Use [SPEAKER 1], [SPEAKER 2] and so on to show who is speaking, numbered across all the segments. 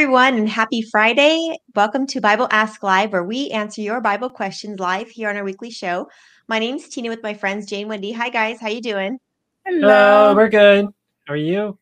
[SPEAKER 1] everyone, and happy Friday. Welcome to Bible Ask Live, where we answer your Bible questions live here on our weekly show. My name's Tina with my friends Jane Wendy. Hi guys, how you doing?
[SPEAKER 2] Hello, we're good. How are you?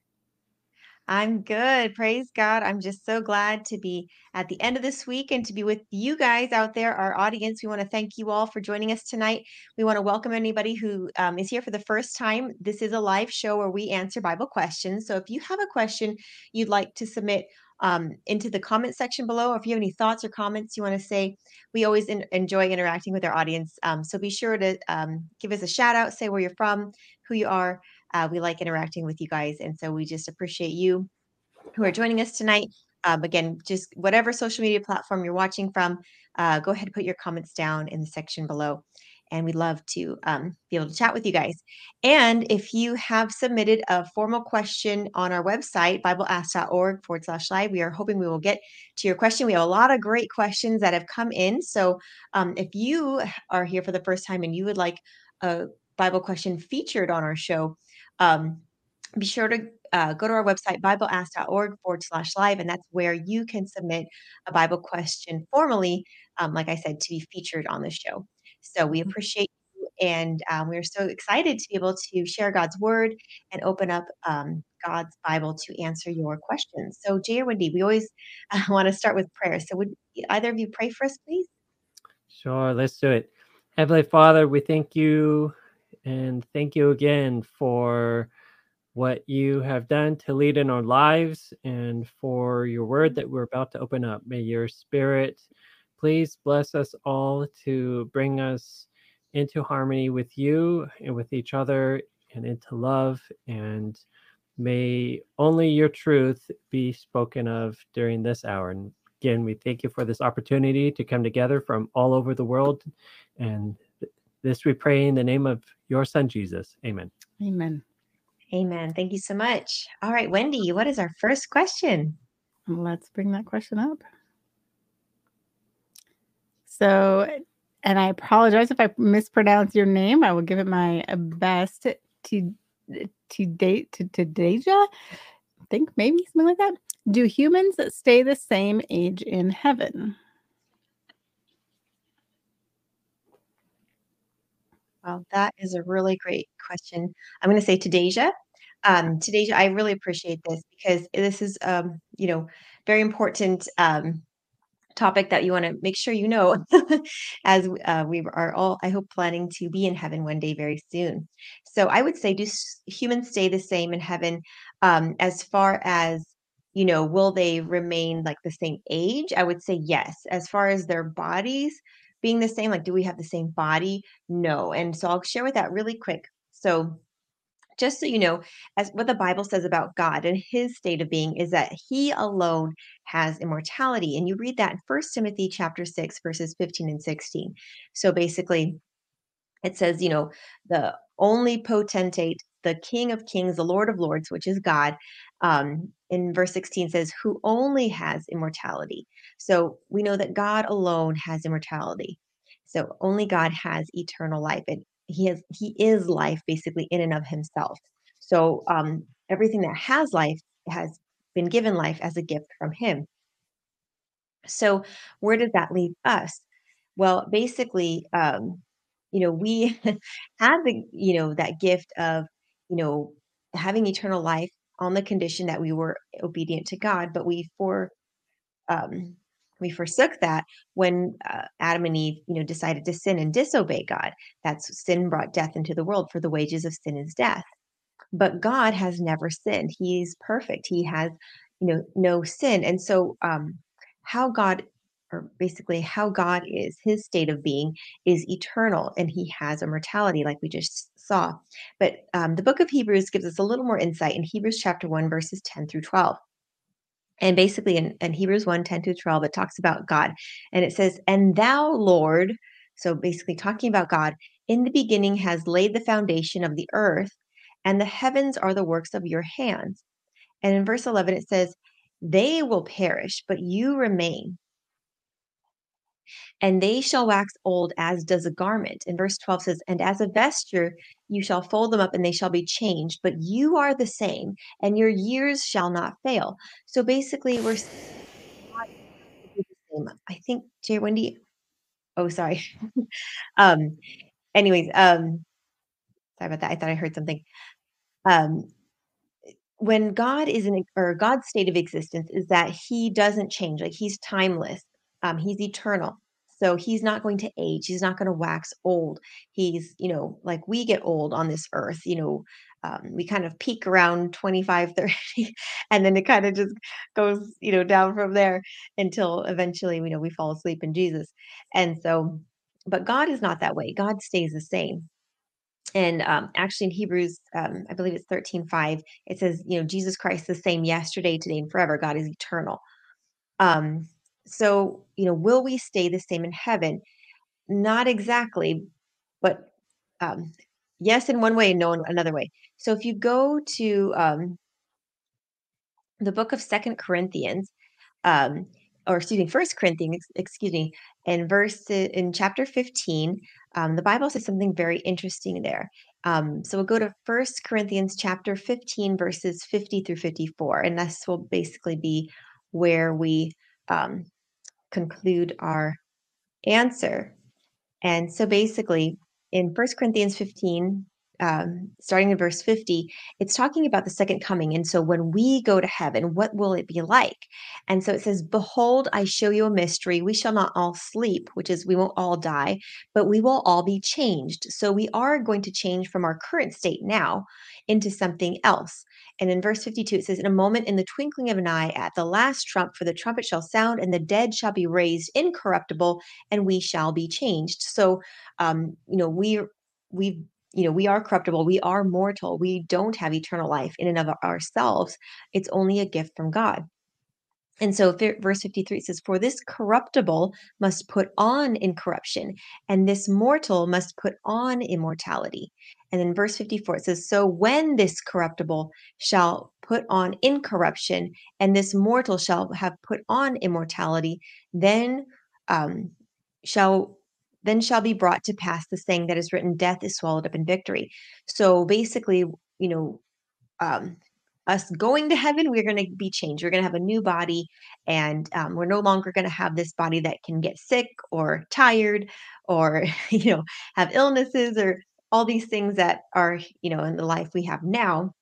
[SPEAKER 1] I'm good. Praise God. I'm just so glad to be at the end of this week and to be with you guys out there, our audience. We want to thank you all for joining us tonight. We want to welcome anybody who um, is here for the first time. This is a live show where we answer Bible questions. So if you have a question you'd like to submit, um, into the comment section below. Or if you have any thoughts or comments you want to say, we always in- enjoy interacting with our audience. Um, so be sure to um, give us a shout out, say where you're from, who you are. Uh, we like interacting with you guys. And so we just appreciate you who are joining us tonight. Um, again, just whatever social media platform you're watching from, uh, go ahead and put your comments down in the section below and we'd love to um, be able to chat with you guys. And if you have submitted a formal question on our website, bibleask.org forward slash live, we are hoping we will get to your question. We have a lot of great questions that have come in. So um, if you are here for the first time and you would like a Bible question featured on our show, um, be sure to uh, go to our website, bibleask.org forward slash live, and that's where you can submit a Bible question formally, um, like I said, to be featured on the show. So we mm-hmm. appreciate you, and um, we're so excited to be able to share God's word and open up um, God's Bible to answer your questions. So, Jay or Wendy, we always uh, want to start with prayer. So, would either of you pray for us, please?
[SPEAKER 2] Sure, let's do it. Heavenly Father, we thank you and thank you again for what you have done to lead in our lives and for your word that we're about to open up. May your spirit Please bless us all to bring us into harmony with you and with each other and into love. And may only your truth be spoken of during this hour. And again, we thank you for this opportunity to come together from all over the world. And this we pray in the name of your son, Jesus. Amen.
[SPEAKER 3] Amen.
[SPEAKER 1] Amen. Thank you so much. All right, Wendy, what is our first question?
[SPEAKER 3] Let's bring that question up. So, and I apologize if I mispronounce your name. I will give it my uh, best to to date to to Deja. I think maybe something like that. Do humans stay the same age in heaven?
[SPEAKER 1] Well, that is a really great question. I'm going to say to Deja. Um, I really appreciate this because this is, um, you know, very important um, topic that you want to make sure you know as uh, we are all i hope planning to be in heaven one day very soon. So i would say do humans stay the same in heaven um, as far as you know will they remain like the same age? I would say yes. As far as their bodies being the same like do we have the same body? No. And so i'll share with that really quick. So just so you know, as what the Bible says about God and his state of being is that he alone has immortality. And you read that in First Timothy chapter 6, verses 15 and 16. So basically, it says, you know, the only potentate, the King of Kings, the Lord of Lords, which is God, um, in verse 16 says, who only has immortality. So we know that God alone has immortality. So only God has eternal life. And he has he is life basically in and of himself. So um, everything that has life has been given life as a gift from him. So where does that leave us? Well basically um, you know we had the you know that gift of you know having eternal life on the condition that we were obedient to god but we for um, we forsook that when uh, Adam and Eve, you know, decided to sin and disobey God. That's sin brought death into the world, for the wages of sin is death. But God has never sinned. He's perfect. He has, you know, no sin. And so, um, how God, or basically how God is, His state of being is eternal, and He has immortality, like we just saw. But um, the book of Hebrews gives us a little more insight in Hebrews chapter one, verses ten through twelve and basically in, in hebrews 1 10 to 12 it talks about god. And it says and thou lord so basically talking about god in the beginning has laid the foundation of the earth and the heavens are the works of your hands. And in verse 11 it says they will perish but you remain and they shall wax old as does a garment. And verse 12 says, And as a vesture you shall fold them up and they shall be changed, but you are the same, and your years shall not fail. So basically, we're I think Jay Wendy. Oh, sorry. um, anyways, um, sorry about that. I thought I heard something. Um, when God is in or God's state of existence is that He doesn't change. Like He's timeless. Um, he's eternal. So he's not going to age. He's not going to wax old. He's, you know, like we get old on this earth, you know, um, we kind of peak around 25, 30, and then it kind of just goes, you know, down from there until eventually, you know, we fall asleep in Jesus. And so, but God is not that way. God stays the same. And um, actually, in Hebrews, um, I believe it's 13 5, it says, you know, Jesus Christ the same yesterday, today, and forever. God is eternal. Um, so, you know, will we stay the same in heaven? Not exactly, but um, yes, in one way, and no, in another way. So, if you go to um, the book of Second Corinthians, um, or excuse me, First Corinthians, excuse me, in verse in chapter 15, um, the Bible says something very interesting there. Um, so we'll go to First Corinthians chapter 15, verses 50 through 54, and this will basically be where we um, conclude our answer. And so basically, in First Corinthians 15, um, starting in verse 50, it's talking about the second coming. And so when we go to heaven, what will it be like? And so it says, Behold, I show you a mystery. We shall not all sleep, which is we won't all die, but we will all be changed. So we are going to change from our current state now into something else. And in verse 52, it says, In a moment, in the twinkling of an eye, at the last trump, for the trumpet shall sound, and the dead shall be raised incorruptible, and we shall be changed. So, um, you know, we we you know we are corruptible we are mortal we don't have eternal life in and of ourselves it's only a gift from god and so verse 53 says for this corruptible must put on incorruption and this mortal must put on immortality and then verse 54 it says so when this corruptible shall put on incorruption and this mortal shall have put on immortality then um, shall then shall be brought to pass the saying that is written, death is swallowed up in victory. So basically, you know, um, us going to heaven, we're going to be changed. We're going to have a new body, and um, we're no longer going to have this body that can get sick or tired or, you know, have illnesses or all these things that are, you know, in the life we have now.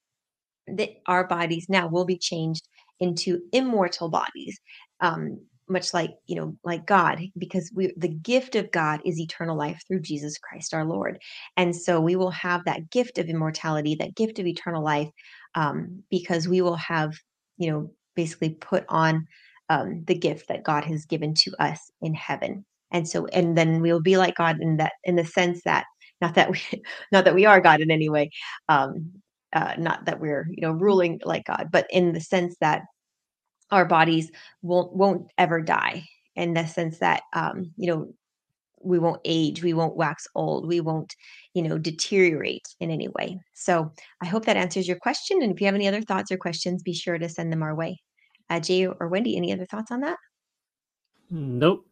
[SPEAKER 1] That our bodies now will be changed into immortal bodies. Um, much like you know like god because we the gift of god is eternal life through jesus christ our lord and so we will have that gift of immortality that gift of eternal life um, because we will have you know basically put on um, the gift that god has given to us in heaven. And so and then we'll be like god in that in the sense that not that we not that we are god in any way um uh, not that we're you know ruling like god but in the sense that our bodies won't won't ever die. In the sense that um, you know we won't age we won't wax old we won't you know deteriorate in any way so i hope that answers your question and if you have any other thoughts or questions be sure to send them our way uh, jay or wendy any other thoughts on that
[SPEAKER 2] nope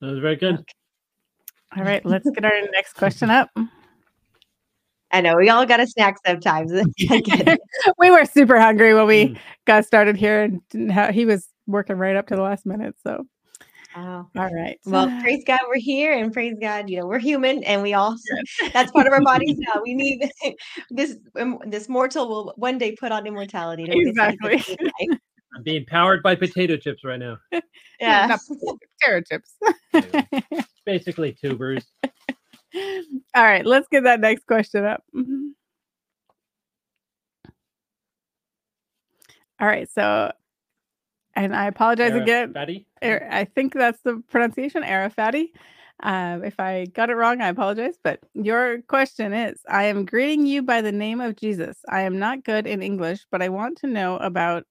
[SPEAKER 2] that was very good okay.
[SPEAKER 3] all right let's get our next question up
[SPEAKER 1] I know we all got a snack sometimes.
[SPEAKER 3] we were super hungry when we mm. got started here, and he was working right up to the last minute. So,
[SPEAKER 1] oh.
[SPEAKER 3] all right.
[SPEAKER 1] Well, praise God, we're here, and praise God, you know, we're human, and we all that's part of our bodies now. We need this um, this mortal will one day put on immortality.
[SPEAKER 3] Exactly.
[SPEAKER 2] I'm being powered by potato chips right now.
[SPEAKER 1] Yeah,
[SPEAKER 3] potato chips.
[SPEAKER 2] Basically, tubers.
[SPEAKER 3] All right, let's get that next question up. Mm-hmm. All right, so, and I apologize again.
[SPEAKER 2] Fatty?
[SPEAKER 3] I think that's the pronunciation, Arafati. Um, if I got it wrong, I apologize. But your question is I am greeting you by the name of Jesus. I am not good in English, but I want to know about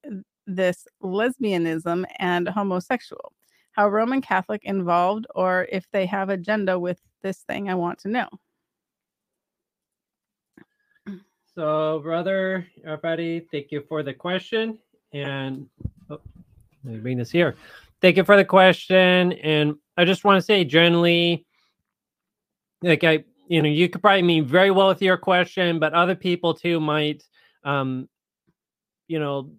[SPEAKER 3] this lesbianism and homosexual. How Roman Catholic involved, or if they have agenda with this thing I want to know.
[SPEAKER 2] So, brother, everybody, thank you for the question. And oh, let me bring this here. Thank you for the question. And I just want to say, generally, like I, you know, you could probably mean very well with your question, but other people too might, um, you know,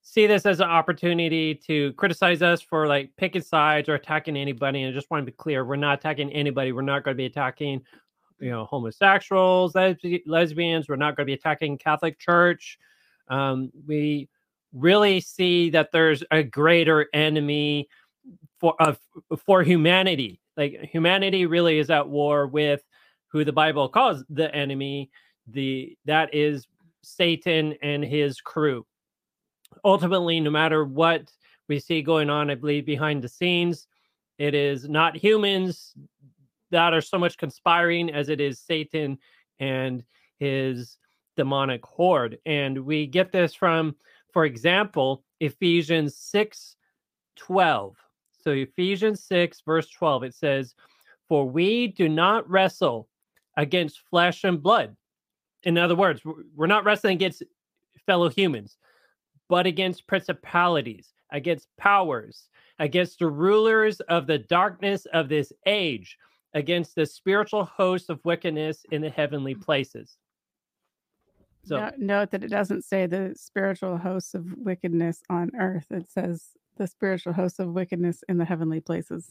[SPEAKER 2] see this as an opportunity to criticize us for like picking sides or attacking anybody. And I just want to be clear, we're not attacking anybody. We're not going to be attacking, you know, homosexuals, lesb- lesbians. We're not going to be attacking Catholic Church. Um, we really see that there's a greater enemy for for humanity. Like humanity really is at war with who the Bible calls the enemy. The that is Satan and his crew. Ultimately, no matter what we see going on, I believe behind the scenes, it is not humans that are so much conspiring as it is Satan and his demonic horde. And we get this from, for example, Ephesians 6 12. So, Ephesians 6, verse 12, it says, For we do not wrestle against flesh and blood. In other words, we're not wrestling against fellow humans, but against principalities, against powers, against the rulers of the darkness of this age, against the spiritual host of wickedness in the heavenly places.
[SPEAKER 3] So note, note that it doesn't say the spiritual hosts of wickedness on earth. It says the spiritual hosts of wickedness in the heavenly places.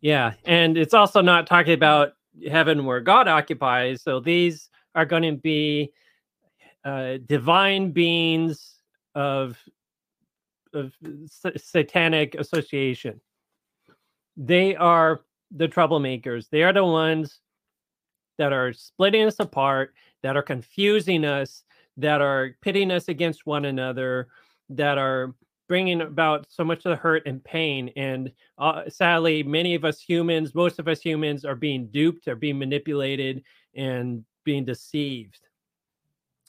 [SPEAKER 2] Yeah, and it's also not talking about heaven where God occupies. So these are going to be uh, divine beings of of satanic association. They are the troublemakers. They are the ones that are splitting us apart, that are confusing us, that are pitting us against one another, that are bringing about so much of the hurt and pain. And uh, sadly, many of us humans, most of us humans, are being duped, are being manipulated, and being deceived.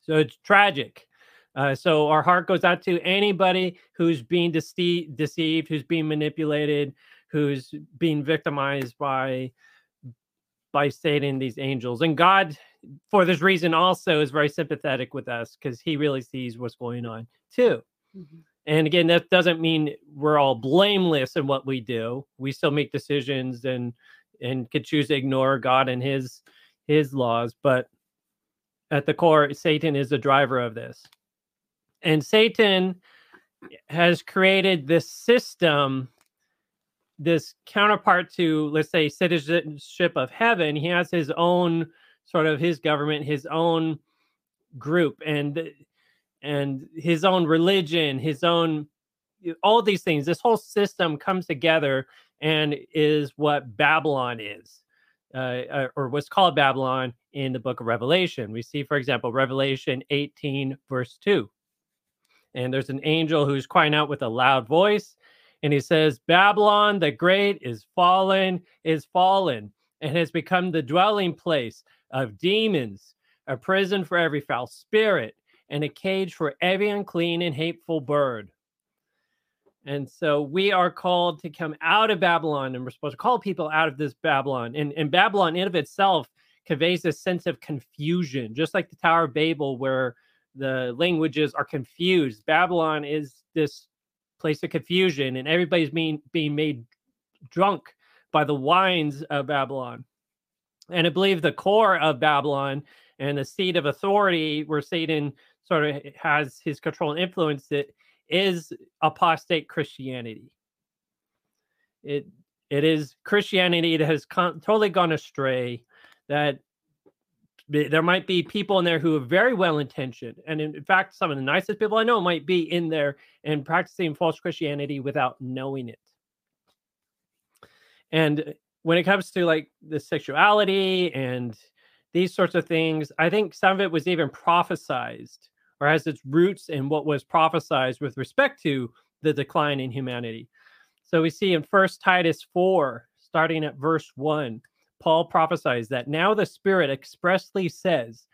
[SPEAKER 2] So it's tragic. Uh, so our heart goes out to anybody who's being dece- deceived, who's being manipulated, who's being victimized by by Satan, these angels. And God, for this reason, also is very sympathetic with us because he really sees what's going on too. Mm-hmm. And again, that doesn't mean we're all blameless in what we do. We still make decisions and and could choose to ignore God and his his laws, but at the core, Satan is the driver of this. And Satan has created this system this counterpart to let's say citizenship of heaven he has his own sort of his government his own group and and his own religion his own all these things. This whole system comes together and is what babylon is uh, uh or what's called babylon in the book of revelation. We see for example revelation 18 verse 2 and there's an angel who's crying out with a loud voice and he says, Babylon the Great is fallen, is fallen, and has become the dwelling place of demons, a prison for every foul spirit, and a cage for every unclean and hateful bird. And so we are called to come out of Babylon, and we're supposed to call people out of this Babylon. And, and Babylon, in of itself, conveys a sense of confusion, just like the Tower of Babel, where the languages are confused. Babylon is this place of confusion, and everybody's being being made drunk by the wines of Babylon. And I believe the core of Babylon and the seat of authority where Satan sort of has his control and influence it is apostate Christianity. It it is Christianity that has con- totally gone astray. That there might be people in there who are very well intentioned and in fact some of the nicest people i know might be in there and practicing false christianity without knowing it. And uh, when it comes to like the sexuality and these sorts of things i think some of it was even prophesized or has its roots in what was prophesized with respect to the decline in humanity. So we see in first titus 4 starting at verse 1 Paul prophesies that now the Spirit expressly says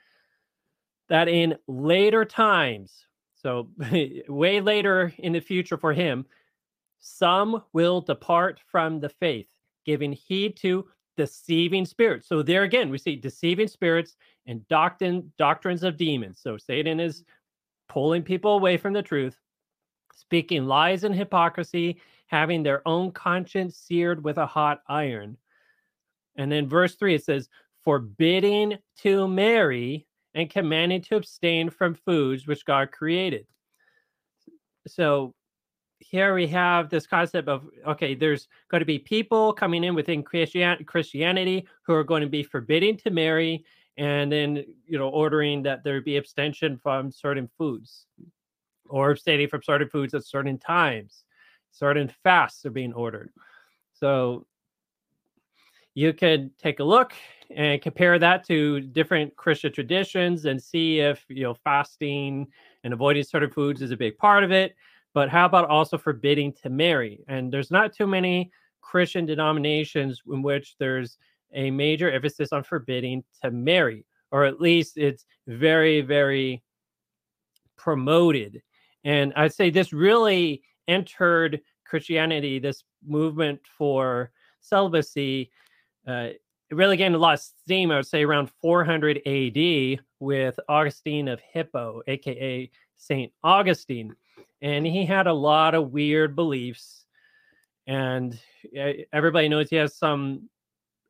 [SPEAKER 2] that in later times, so way later in the future for him, some will depart from the faith, giving heed to deceiving spirits. So there again, we see deceiving spirits and doctrine doctrines of demons. So Satan is pulling people away from the truth, speaking lies and hypocrisy, having their own conscience seared with a hot iron. And then verse 3 it says, forbidding to marry and commanding to abstain from foods which God created. so here we have this concept of okay, there's going to be people coming in within Christian, Christianity who are going to be forbidding to marry, and then you know ordering that there be abstention from certain foods, or abstaining from certain foods at certain times. Certain fasts are being ordered. So you could take a look and compare that to different Christian traditions and see if you know fasting and avoiding certain foods is a big part of it. But how about also forbidding to marry? And there's not too many Christian denominations in which there's a major emphasis on forbidding to marry, or at least it's very, very promoted. And I'd say this really entered Christianity, this movement for celibacy, uh, it really gained a lot of steam, I would say, around 400 AD with Augustine of Hippo, aka Saint Augustine. And he had a lot of weird beliefs. And everybody knows he has some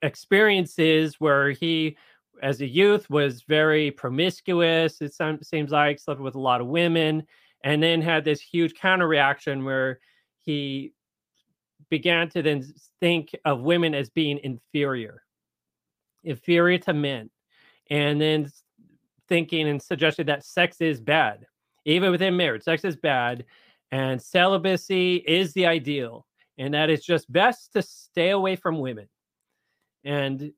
[SPEAKER 2] experiences where he, as a youth, was very promiscuous. It seems like slept with a lot of women, and then had this huge counter reaction where he began to then think of women as being inferior, inferior to men, and then thinking and suggesting that sex is bad, even within marriage. Sex is bad, and celibacy is the ideal, and that it's just best to stay away from women. And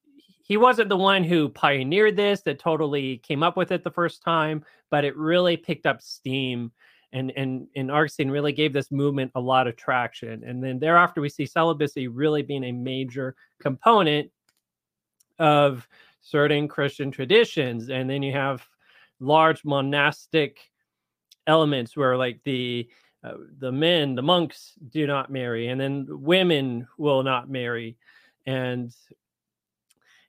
[SPEAKER 2] he wasn't the one who pioneered this, that totally came up with it the first time, but it really picked up steam and and and Augustine really gave this movement a lot of traction. And then thereafter, we see celibacy really being a major component of certain Christian traditions. And then you have large monastic elements where, like the uh, the men, the monks, do not marry, and then women will not marry, and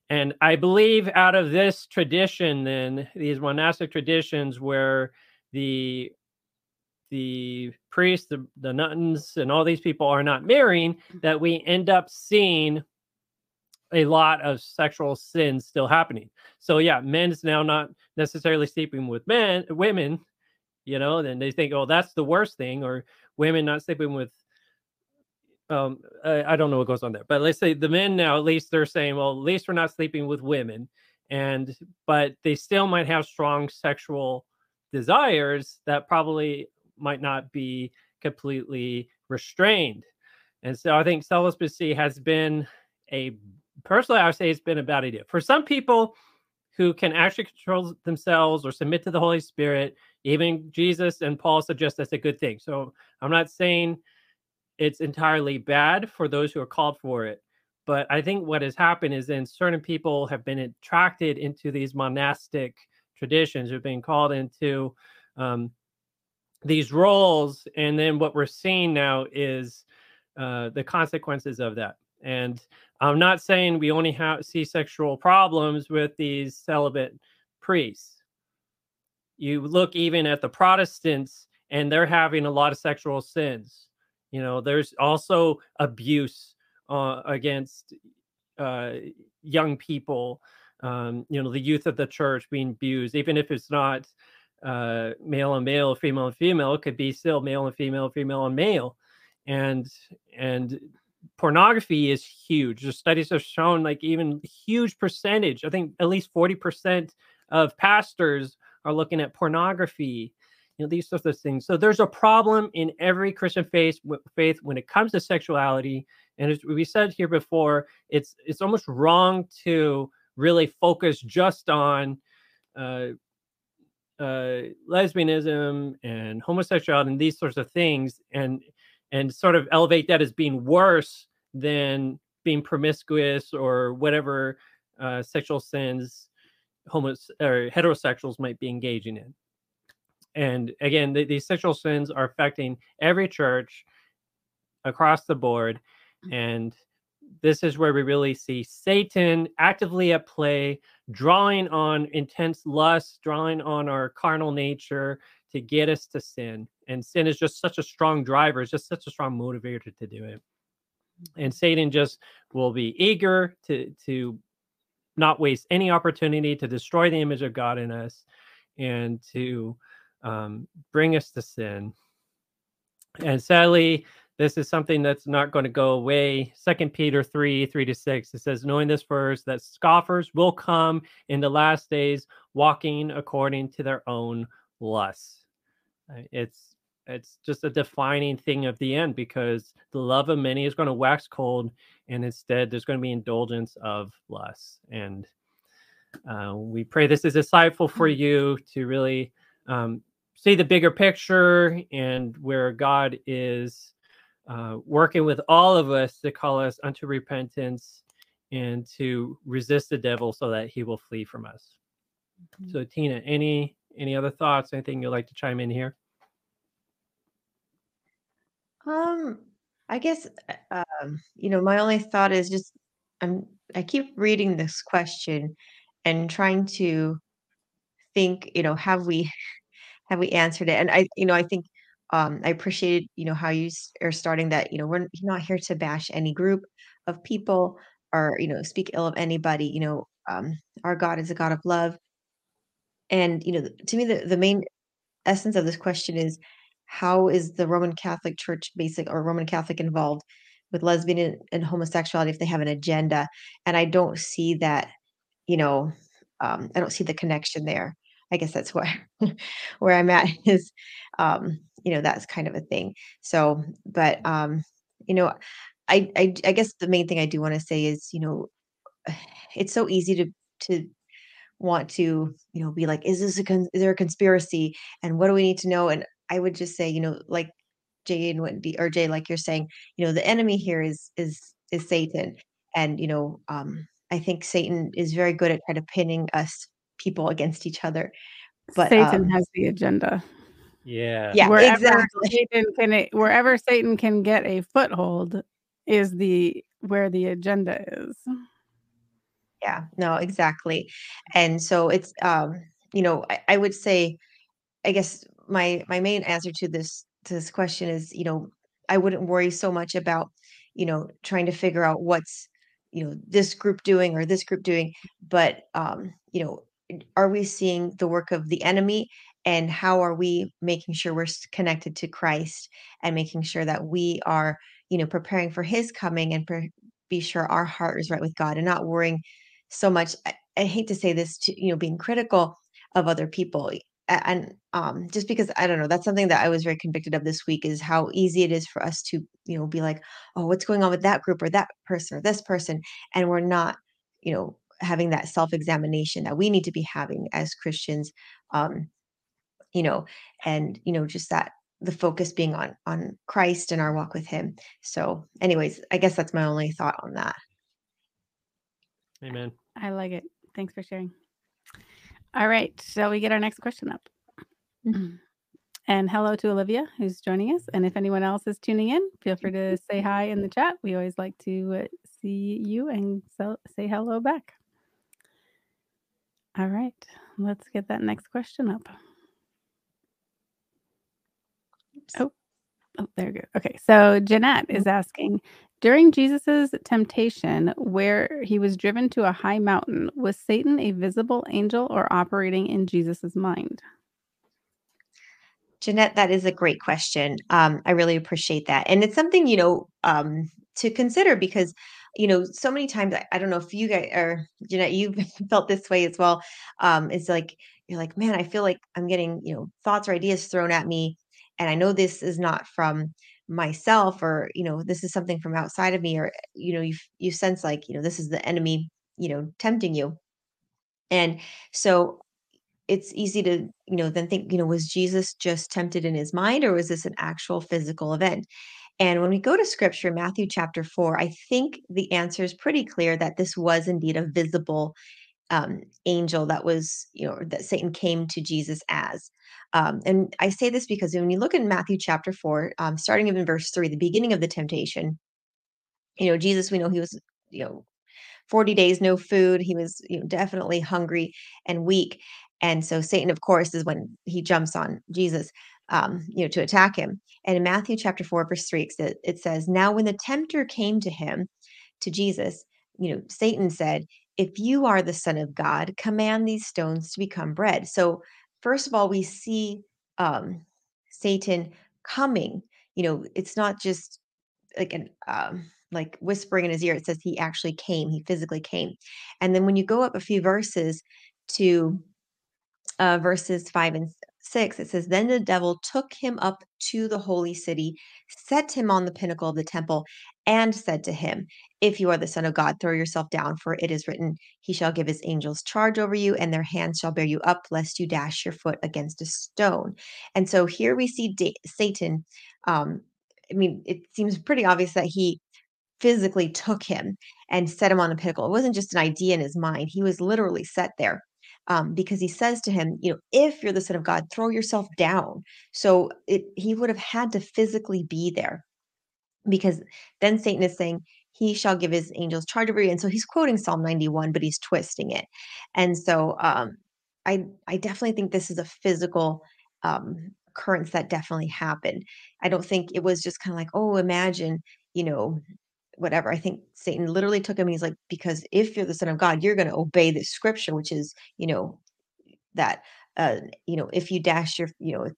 [SPEAKER 2] and I believe out of this tradition, then these monastic traditions where the the priests, the, the nuns, and all these people are not marrying, mm. that we end up seeing a lot of sexual sins still happening. So yeah, men's now not necessarily sleeping with men, women, you know, then they think, oh, that's the worst thing, or women not sleeping with. Um, I, I don't know what goes on there, but let's say the men now, at least they're saying, well, at least we're not sleeping with women, and but they still might have strong sexual desires that probably might not be completely restrained. And so I think celibacy has been a personally, I would say it's been a bad idea. For some people who can actually control themselves or submit to the Holy Spirit, even Jesus and Paul suggest that's a good thing. So I'm not saying it's entirely bad for those who are called for it. But I think what has happened is then certain people have been attracted into these monastic traditions, who've been called into um, these roles and then what we're seeing now is uh, the consequences of that. And i'm not saying we only have see sexual problems with these celibate priests. You look even at the protestants and they're having a lot of sexual sins. You know there's also abuse uh, against uh, young people um, you know the youth of the church being abused even if it's not uh, male and male, female and female. Could be still male and female, female and male, and and pornography is huge. The studies have shown like even huge percentage. I think at least forty percent of pastors are looking at pornography. You know these sorts of things. So there's a problem in every Christian faith faith when it comes to sexuality. And as we said here before, it's it's almost wrong to really focus just on uh, uh, lesbianism and homosexuality and these sorts of things and and sort of elevate that as being worse than being promiscuous or whatever uh, sexual sins homos or heterosexuals might be engaging in and again the, these sexual sins are affecting every church across the board mm. and this is where we really see Satan actively at play, drawing on intense lust, drawing on our carnal nature to get us to sin. And sin is just such a strong driver, it's just such a strong motivator to do it. And Satan just will be eager to to not waste any opportunity to destroy the image of God in us and to um, bring us to sin. And sadly, this is something that's not going to go away. Second Peter 3, 3 to 6. It says, knowing this first, that scoffers will come in the last days, walking according to their own lusts. Uh, it's it's just a defining thing of the end because the love of many is going to wax cold, and instead there's going to be indulgence of lust. And uh, we pray this is insightful for you to really um, see the bigger picture and where God is uh, working with all of us to call us unto repentance and to resist the devil so that he will flee from us. Mm-hmm. So, Tina, any any other thoughts? Anything you'd like to chime in here?
[SPEAKER 1] Um, I guess uh, um, you know, my only thought is just I'm I keep reading this question and trying to think, you know, have we have we answered it? And I, you know, I think um, I appreciated, you know, how you are starting that. You know, we're not here to bash any group of people or you know speak ill of anybody. You know, um, our God is a God of love, and you know, to me, the the main essence of this question is how is the Roman Catholic Church basic or Roman Catholic involved with lesbian and, and homosexuality if they have an agenda? And I don't see that, you know, um, I don't see the connection there. I guess that's where where I'm at is, um, you know, that's kind of a thing. So, but um, you know, I, I I guess the main thing I do want to say is, you know, it's so easy to to want to, you know, be like, is this a con- is there a conspiracy, and what do we need to know? And I would just say, you know, like Jay and Wendy or Jay, like you're saying, you know, the enemy here is is is Satan. And, you know, um, I think Satan is very good at kind of pinning us people against each other.
[SPEAKER 3] But Satan um, has the agenda.
[SPEAKER 2] Yeah.
[SPEAKER 1] Yeah, wherever exactly.
[SPEAKER 3] Satan can wherever Satan can get a foothold is the where the agenda is.
[SPEAKER 1] Yeah, no, exactly. And so it's um, you know, I, I would say I guess my my main answer to this to this question is, you know, I wouldn't worry so much about, you know, trying to figure out what's, you know, this group doing or this group doing, but um, you know, are we seeing the work of the enemy? And how are we making sure we're connected to Christ and making sure that we are, you know, preparing for his coming and per- be sure our heart is right with God and not worrying so much? I, I hate to say this to you know being critical of other people and um, just because I don't know, that's something that I was very convicted of this week is how easy it is for us to, you know, be like, oh, what's going on with that group or that person or this person, and we're not, you know, having that self examination that we need to be having as Christians, um, you know, and you know, just that the focus being on on Christ and our walk with Him. So, anyways, I guess that's my only thought on that.
[SPEAKER 2] Amen.
[SPEAKER 3] I like it. Thanks for sharing. All right. Shall we get our next question up? Mm-hmm. And hello to Olivia, who's joining us. And if anyone else is tuning in, feel free to say hi in the chat. We always like to uh, see you and so, say hello back. All right. Let's get that next question up. Oh, oh, there we go. Okay. So Jeanette is mm-hmm. asking during Jesus's temptation, where he was driven to a high mountain, was Satan a visible angel or operating in Jesus's mind?
[SPEAKER 1] Jeanette, that is a great question. Um, I really appreciate that. And it's something, you know, um, to consider because, you know, so many times, I, I don't know if you guys are, Jeanette, you've felt this way as well. Um, it's like, you're like, man, I feel like I'm getting, you know, thoughts or ideas thrown at me. And I know this is not from myself or you know this is something from outside of me or you know you you sense like you know this is the enemy you know tempting you and so it's easy to you know then think you know was jesus just tempted in his mind or was this an actual physical event and when we go to scripture matthew chapter 4 i think the answer is pretty clear that this was indeed a visible um, angel that was you know that satan came to jesus as um, and I say this because when you look in Matthew chapter 4, um, starting in verse 3, the beginning of the temptation, you know, Jesus, we know he was, you know, 40 days, no food. He was, you know, definitely hungry and weak. And so Satan, of course, is when he jumps on Jesus, um, you know, to attack him. And in Matthew chapter 4, verse 3, it says, Now when the tempter came to him, to Jesus, you know, Satan said, If you are the Son of God, command these stones to become bread. So first of all, we see um, Satan coming, you know, it's not just like an um like whispering in his ear. It says he actually came, he physically came. And then when you go up a few verses to uh, verses five and 6, it says, Then the devil took him up to the holy city, set him on the pinnacle of the temple, and said to him, If you are the Son of God, throw yourself down, for it is written, He shall give his angels charge over you, and their hands shall bear you up, lest you dash your foot against a stone. And so here we see da- Satan. Um, I mean, it seems pretty obvious that he physically took him and set him on the pinnacle. It wasn't just an idea in his mind, he was literally set there um, because he says to him, you know, if you're the son of God, throw yourself down. So it, he would have had to physically be there because then Satan is saying, he shall give his angels charge over you. And so he's quoting Psalm 91, but he's twisting it. And so um, I, I definitely think this is a physical um, occurrence that definitely happened. I don't think it was just kind of like, oh, imagine, you know, whatever. I think Satan literally took him he's like, because if you're the son of God, you're going to obey this scripture, which is, you know, that, uh, you know, if you dash your, you know,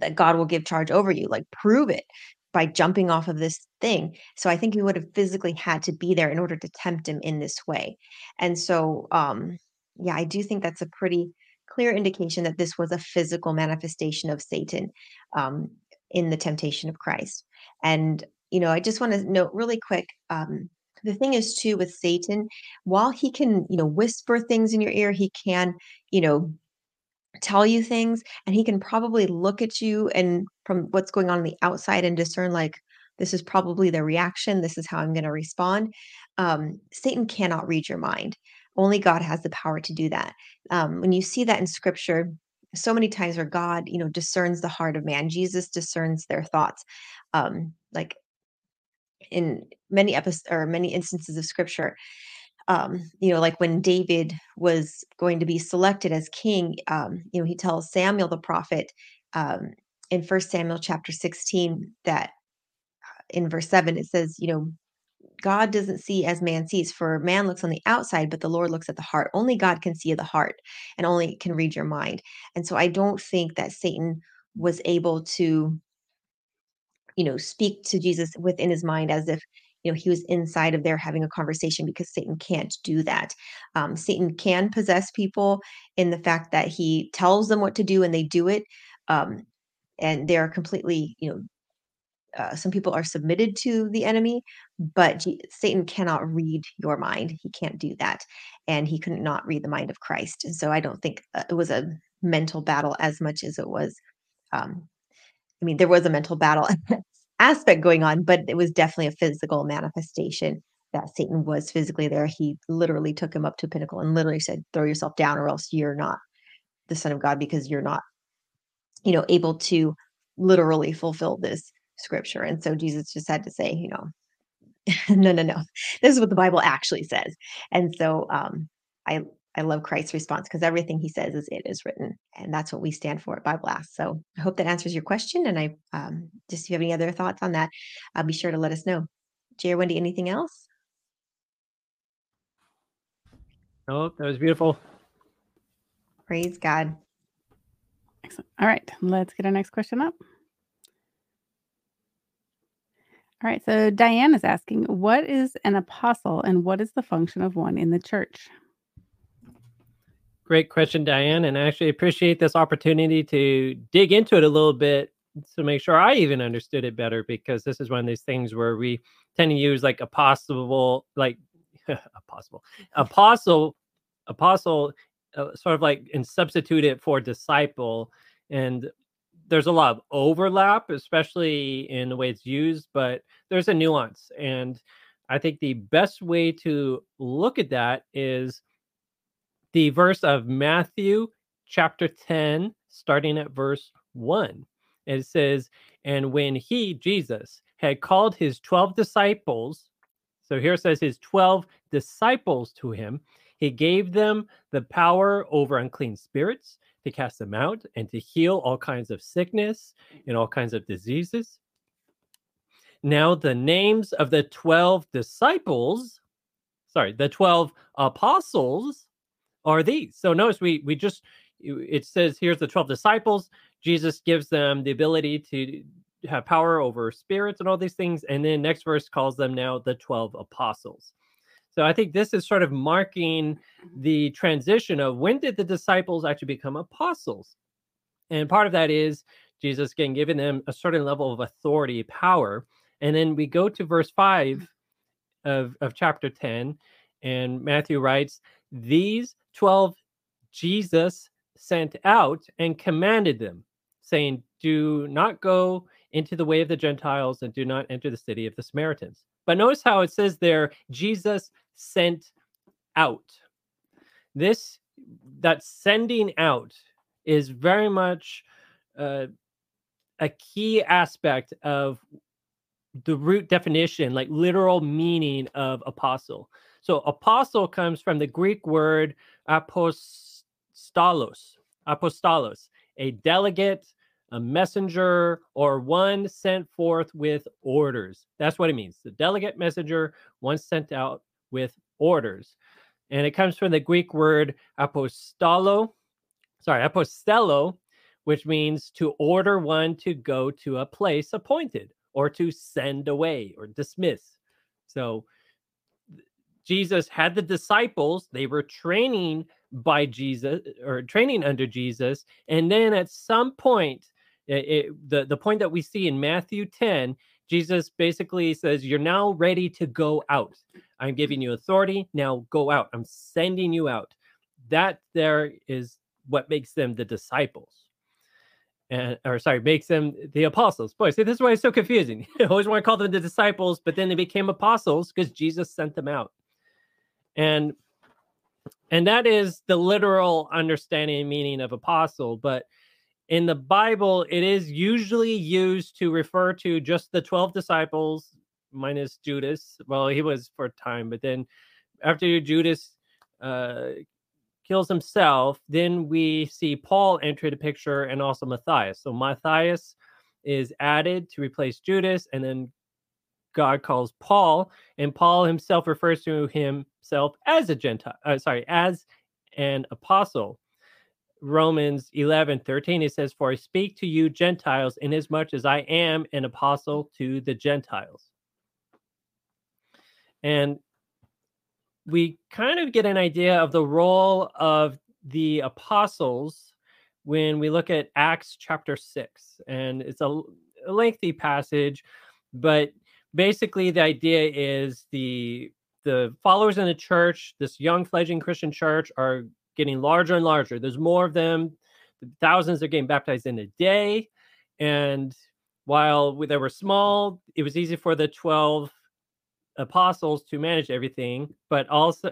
[SPEAKER 1] that God will give charge over you, like prove it by jumping off of this thing. So I think he would have physically had to be there in order to tempt him in this way. And so, um, yeah, I do think that's a pretty clear indication that this was a physical manifestation of Satan um, in the temptation of Christ. And you know, I just want to note really quick. Um, the thing is too with Satan, while he can, you know, whisper things in your ear, he can, you know, tell you things, and he can probably look at you and from what's going on on the outside and discern like this is probably the reaction. This is how I'm going to respond. Um, Satan cannot read your mind. Only God has the power to do that. Um, when you see that in Scripture, so many times where God, you know, discerns the heart of man, Jesus discerns their thoughts. Um, like in many episodes or many instances of scripture um, you know, like when David was going to be selected as king, um, you know, he tells Samuel the prophet um, in First Samuel chapter 16 that uh, in verse 7 it says, you know, God doesn't see as man sees, for man looks on the outside, but the Lord looks at the heart. Only God can see the heart and only can read your mind. And so I don't think that Satan was able to you know, speak to Jesus within his mind as if you know he was inside of there having a conversation because satan can't do that. Um, satan can possess people in the fact that he tells them what to do and they do it um, and they're completely you know uh, some people are submitted to the enemy but G- satan cannot read your mind. He can't do that and he could not read the mind of christ. And so i don't think uh, it was a mental battle as much as it was um, I mean, there was a mental battle aspect going on, but it was definitely a physical manifestation that Satan was physically there. He literally took him up to a pinnacle and literally said, throw yourself down or else you're not the son of God because you're not, you know, able to literally fulfill this scripture. And so Jesus just had to say, you know, no, no, no. This is what the Bible actually says. And so um I I love Christ's response because everything he says is it is written. And that's what we stand for at Bible Ask. So I hope that answers your question. And I um, just if you have any other thoughts on that, uh, be sure to let us know. Jay Wendy, anything else?
[SPEAKER 2] Oh, that was beautiful.
[SPEAKER 1] Praise God.
[SPEAKER 3] Excellent. All right, let's get our next question up. All right, so Diane is asking, what is an apostle and what is the function of one in the church?
[SPEAKER 2] Great question, Diane. And I actually appreciate this opportunity to dig into it a little bit to make sure I even understood it better because this is one of these things where we tend to use like a possible, like a possible apostle, apostle, uh, sort of like and substitute it for disciple. And there's a lot of overlap, especially in the way it's used, but there's a nuance. And I think the best way to look at that is the verse of Matthew chapter 10, starting at verse 1. It says, And when he, Jesus, had called his 12 disciples, so here says his 12 disciples to him, he gave them the power over unclean spirits to cast them out and to heal all kinds of sickness and all kinds of diseases. Now, the names of the 12 disciples, sorry, the 12 apostles are these. So notice we we just it says here's the 12 disciples. Jesus gives them the ability to have power over spirits and all these things. And then next verse calls them now the 12 apostles. So I think this is sort of marking mm-hmm. the transition of when did the disciples actually become apostles? And part of that is Jesus again giving them a certain level of authority, power. And then we go to verse 5 mm-hmm. of, of chapter 10, and Matthew writes, These 12 Jesus sent out and commanded them, saying, Do not go into the way of the Gentiles and do not enter the city of the Samaritans. But notice how it says there, Jesus sent out. This, that sending out, is very much uh, a key aspect of the root definition, like literal meaning of apostle. So, apostle comes from the Greek word apostolos, apostolos, a delegate, a messenger, or one sent forth with orders. That's what it means. The delegate messenger, one sent out with orders. And it comes from the Greek word apostolo, sorry, apostello, which means to order one to go to a place appointed or to send away or dismiss. So Jesus had the disciples, they were training by Jesus or training under Jesus. And then at some point, it, it, the, the point that we see in Matthew 10, Jesus basically says, You're now ready to go out. I'm giving you authority. Now go out. I'm sending you out. That there is what makes them the disciples. And or sorry, makes them the apostles. Boy, see, this is why it's so confusing. I always want to call them the disciples, but then they became apostles because Jesus sent them out. And and that is the literal understanding and meaning of apostle. But in the Bible, it is usually used to refer to just the 12 disciples minus Judas. Well, he was for a time, but then after Judas uh, kills himself, then we see Paul enter the picture and also Matthias. So Matthias is added to replace Judas, and then God calls Paul, and Paul himself refers to himself as a Gentile, uh, sorry, as an apostle. Romans 11, 13, it says, For I speak to you Gentiles, inasmuch as I am an apostle to the Gentiles. And we kind of get an idea of the role of the apostles when we look at Acts chapter 6. And it's a, a lengthy passage, but basically the idea is the the followers in the church, this young fledgling Christian church, are getting larger and larger. There's more of them. Thousands are getting baptized in a day. And while they were small, it was easy for the 12 apostles to manage everything. But also,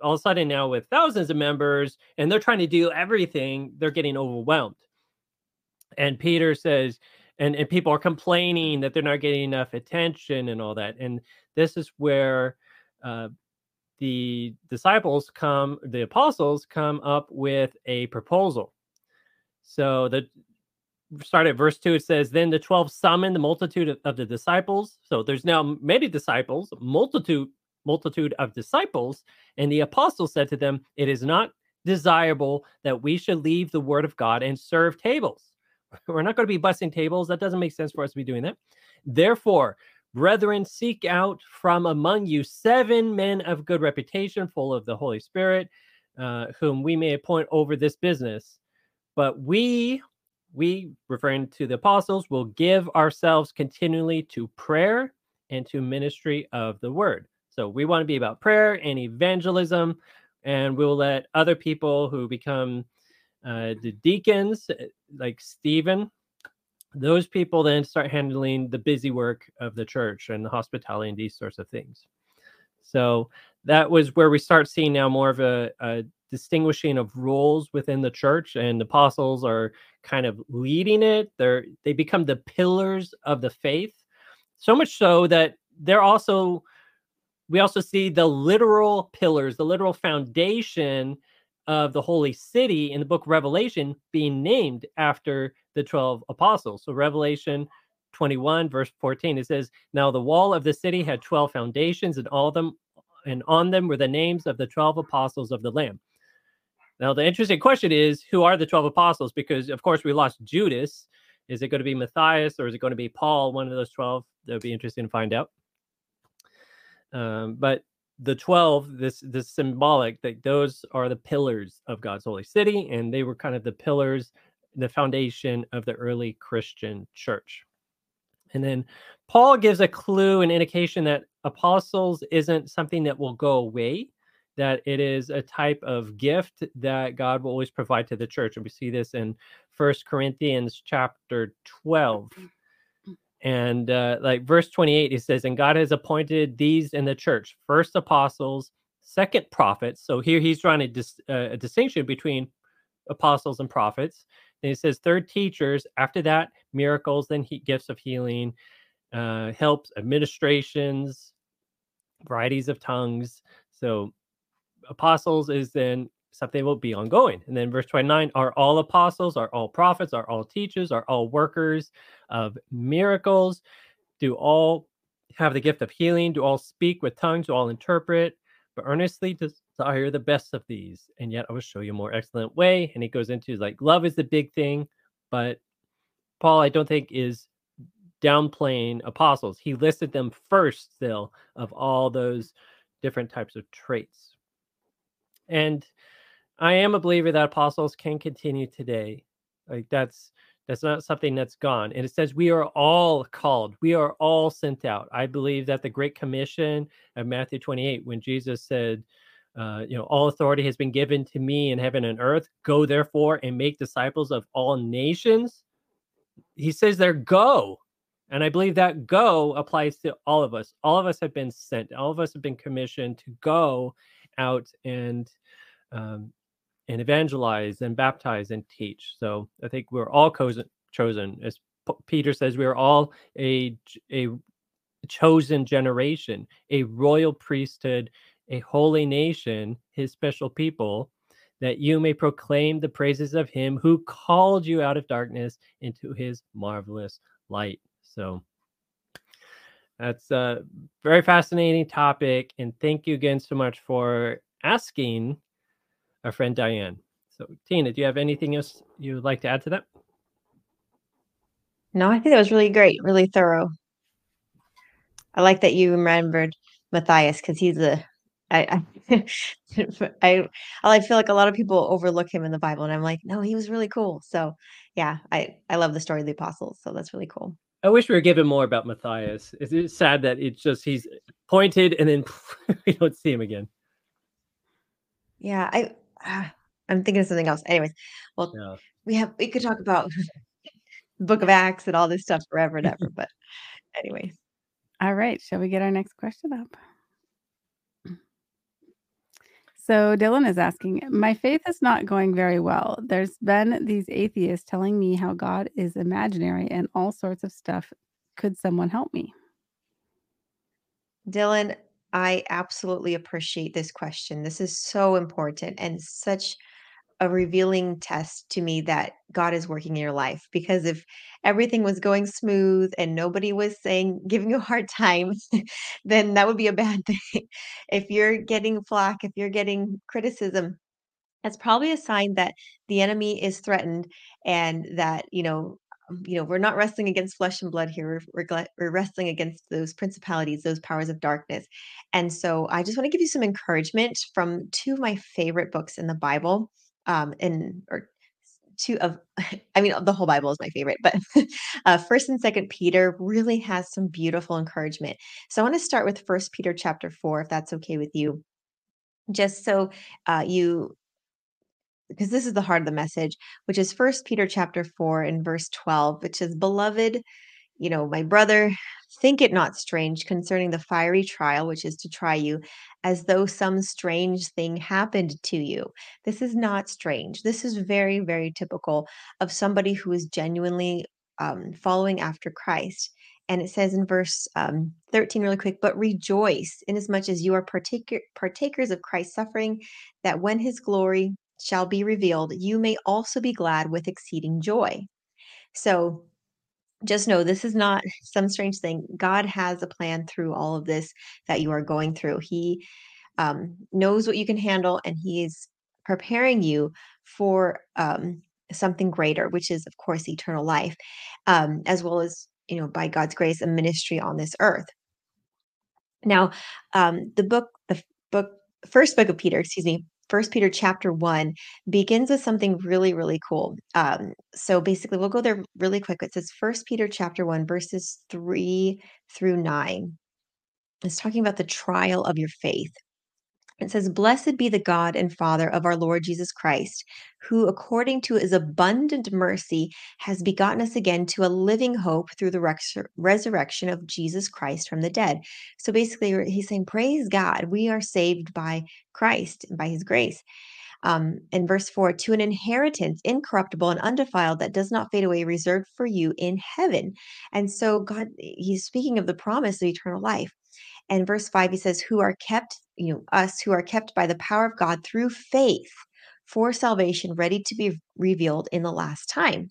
[SPEAKER 2] all of a sudden, now with thousands of members and they're trying to do everything, they're getting overwhelmed. And Peter says, and, and people are complaining that they're not getting enough attention and all that. And this is where uh, the disciples come, the apostles come up with a proposal. So the start at verse 2 it says then the 12 summoned the multitude of, of, the disciples so there's now many disciples multitude multitude of disciples and the apostles said to them it is not desirable that we should leave the word of god and serve tables we're not going to be bussing tables that doesn't make sense for us to be doing that therefore Brethren, seek out from among you seven men of good reputation, full of the Holy Spirit, uh, whom we may appoint over this business. But we, we, referring to the apostles, will give ourselves continually to prayer and to ministry of the word. So we want to be about prayer and evangelism, and we'll let other people who become uh, the deacons, uh, like Stephen, those people then start handling the busy work of the church and the hospitality and these sorts of things. So that was where we start seeing now more of a, a distinguishing of roles within the church, and the apostles are kind of leading it. They're they become the pillars of the faith, so much so that they're also we also see the literal pillars, the literal foundation of the holy city in the book Revelation being named after the 12 apostles. So Revelation 21 verse 14 it says now the wall of the city had 12 foundations and all them and on them were the names of the 12 apostles of the lamb now the interesting question is who are the 12 apostles because of course we lost judas Is it going to be Matthias or is it going to be Paul, one of those 12? That would be interesting to find out. Um, but the 12 this this symbolic that those are the pillars of god's holy city and they were kind of the pillars the foundation of the early christian church. And then paul gives a clue an indication that apostles isn't something that will go away that it is a type of gift that god will always provide to the church. And we see this in first corinthians chapter 12 and uh, like verse 28, it says, And God has appointed these in the church first apostles, second prophets. So here he's drawing to dis- uh, a distinction between apostles and prophets. And he says, third teachers. After that, miracles, then he, gifts of healing, uh, helps, administrations, varieties of tongues. So apostles is then something will be ongoing. And then verse 29 are all apostles, are all prophets, are all teachers, are all workers of miracles, do all have the gift of healing, do all speak with tongues, do all interpret, but earnestly desire the best of these. And yet I will show you a more excellent way. And he goes into like love is the big thing, but Paul, I don't think is downplaying apostles. He listed them first still of all those different types of traits. And I am a believer that apostles can continue today. Like that's that's not something that's gone. And it says we are all called. We are all sent out. I believe that the Great Commission of Matthew 28, when Jesus said, uh, you know, all authority has been given to me in heaven and earth. Go therefore and make disciples of all nations. He says there, go. And I believe that go applies to all of us. All of us have been sent. All of us have been commissioned to go out and um, and evangelize and baptize and teach. So I think we're all chosen. Chosen, as P- Peter says, we are all a a chosen generation, a royal priesthood, a holy nation, His special people, that you may proclaim the praises of Him who called you out of darkness into His marvelous light. So. That's a very fascinating topic. And thank you again so much for asking our friend Diane. So, Tina, do you have anything else you would like to add to that?
[SPEAKER 1] No, I think that was really great, really thorough. I like that you remembered Matthias because he's a I, I I I feel like a lot of people overlook him in the Bible, and I'm like, no, he was really cool. So yeah, I I love the story of the apostles. So that's really cool.
[SPEAKER 2] I wish we were given more about Matthias. It's sad that it's just he's pointed and then we don't see him again.
[SPEAKER 1] Yeah, I Ah, I'm thinking of something else. Anyways, well, yeah. we have we could talk about Book of Acts and all this stuff forever and ever. but anyways.
[SPEAKER 3] All right. Shall we get our next question up? So Dylan is asking, my faith is not going very well. There's been these atheists telling me how God is imaginary and all sorts of stuff. Could someone help me?
[SPEAKER 1] Dylan, I absolutely appreciate this question. This is so important and such a revealing test to me that God is working in your life. Because if everything was going smooth and nobody was saying, giving you a hard time, then that would be a bad thing. if you're getting flack, if you're getting criticism, that's probably a sign that the enemy is threatened and that, you know, you know, we're not wrestling against flesh and blood here. We're, we're, we're wrestling against those principalities, those powers of darkness. And so I just want to give you some encouragement from two of my favorite books in the Bible. Um, and or two of i mean the whole bible is my favorite but uh, first and second peter really has some beautiful encouragement so i want to start with first peter chapter 4 if that's okay with you just so uh, you because this is the heart of the message, which is First Peter chapter 4 and verse 12, which is, Beloved, you know, my brother, think it not strange concerning the fiery trial, which is to try you, as though some strange thing happened to you. This is not strange. This is very, very typical of somebody who is genuinely um, following after Christ. And it says in verse um, 13, really quick, but rejoice inasmuch as you are partaker- partakers of Christ's suffering, that when his glory shall be revealed, you may also be glad with exceeding joy. So just know this is not some strange thing. God has a plan through all of this that you are going through. He um, knows what you can handle, and He is preparing you for um, something greater, which is, of course, eternal life, um, as well as, you know, by God's grace, a ministry on this earth. Now, um, the book, the book, first book of Peter, excuse me, First Peter chapter one begins with something really, really cool. Um, so basically, we'll go there really quick. It says First Peter chapter one, verses three through nine. It's talking about the trial of your faith. It says, Blessed be the God and Father of our Lord Jesus Christ, who, according to his abundant mercy, has begotten us again to a living hope through the resurrection of Jesus Christ from the dead. So basically, he's saying, Praise God, we are saved by Christ, and by his grace. Um, in verse 4, to an inheritance incorruptible and undefiled that does not fade away, reserved for you in heaven. And so, God, he's speaking of the promise of eternal life. And verse 5, he says, Who are kept, you know, us who are kept by the power of God through faith for salvation, ready to be revealed in the last time.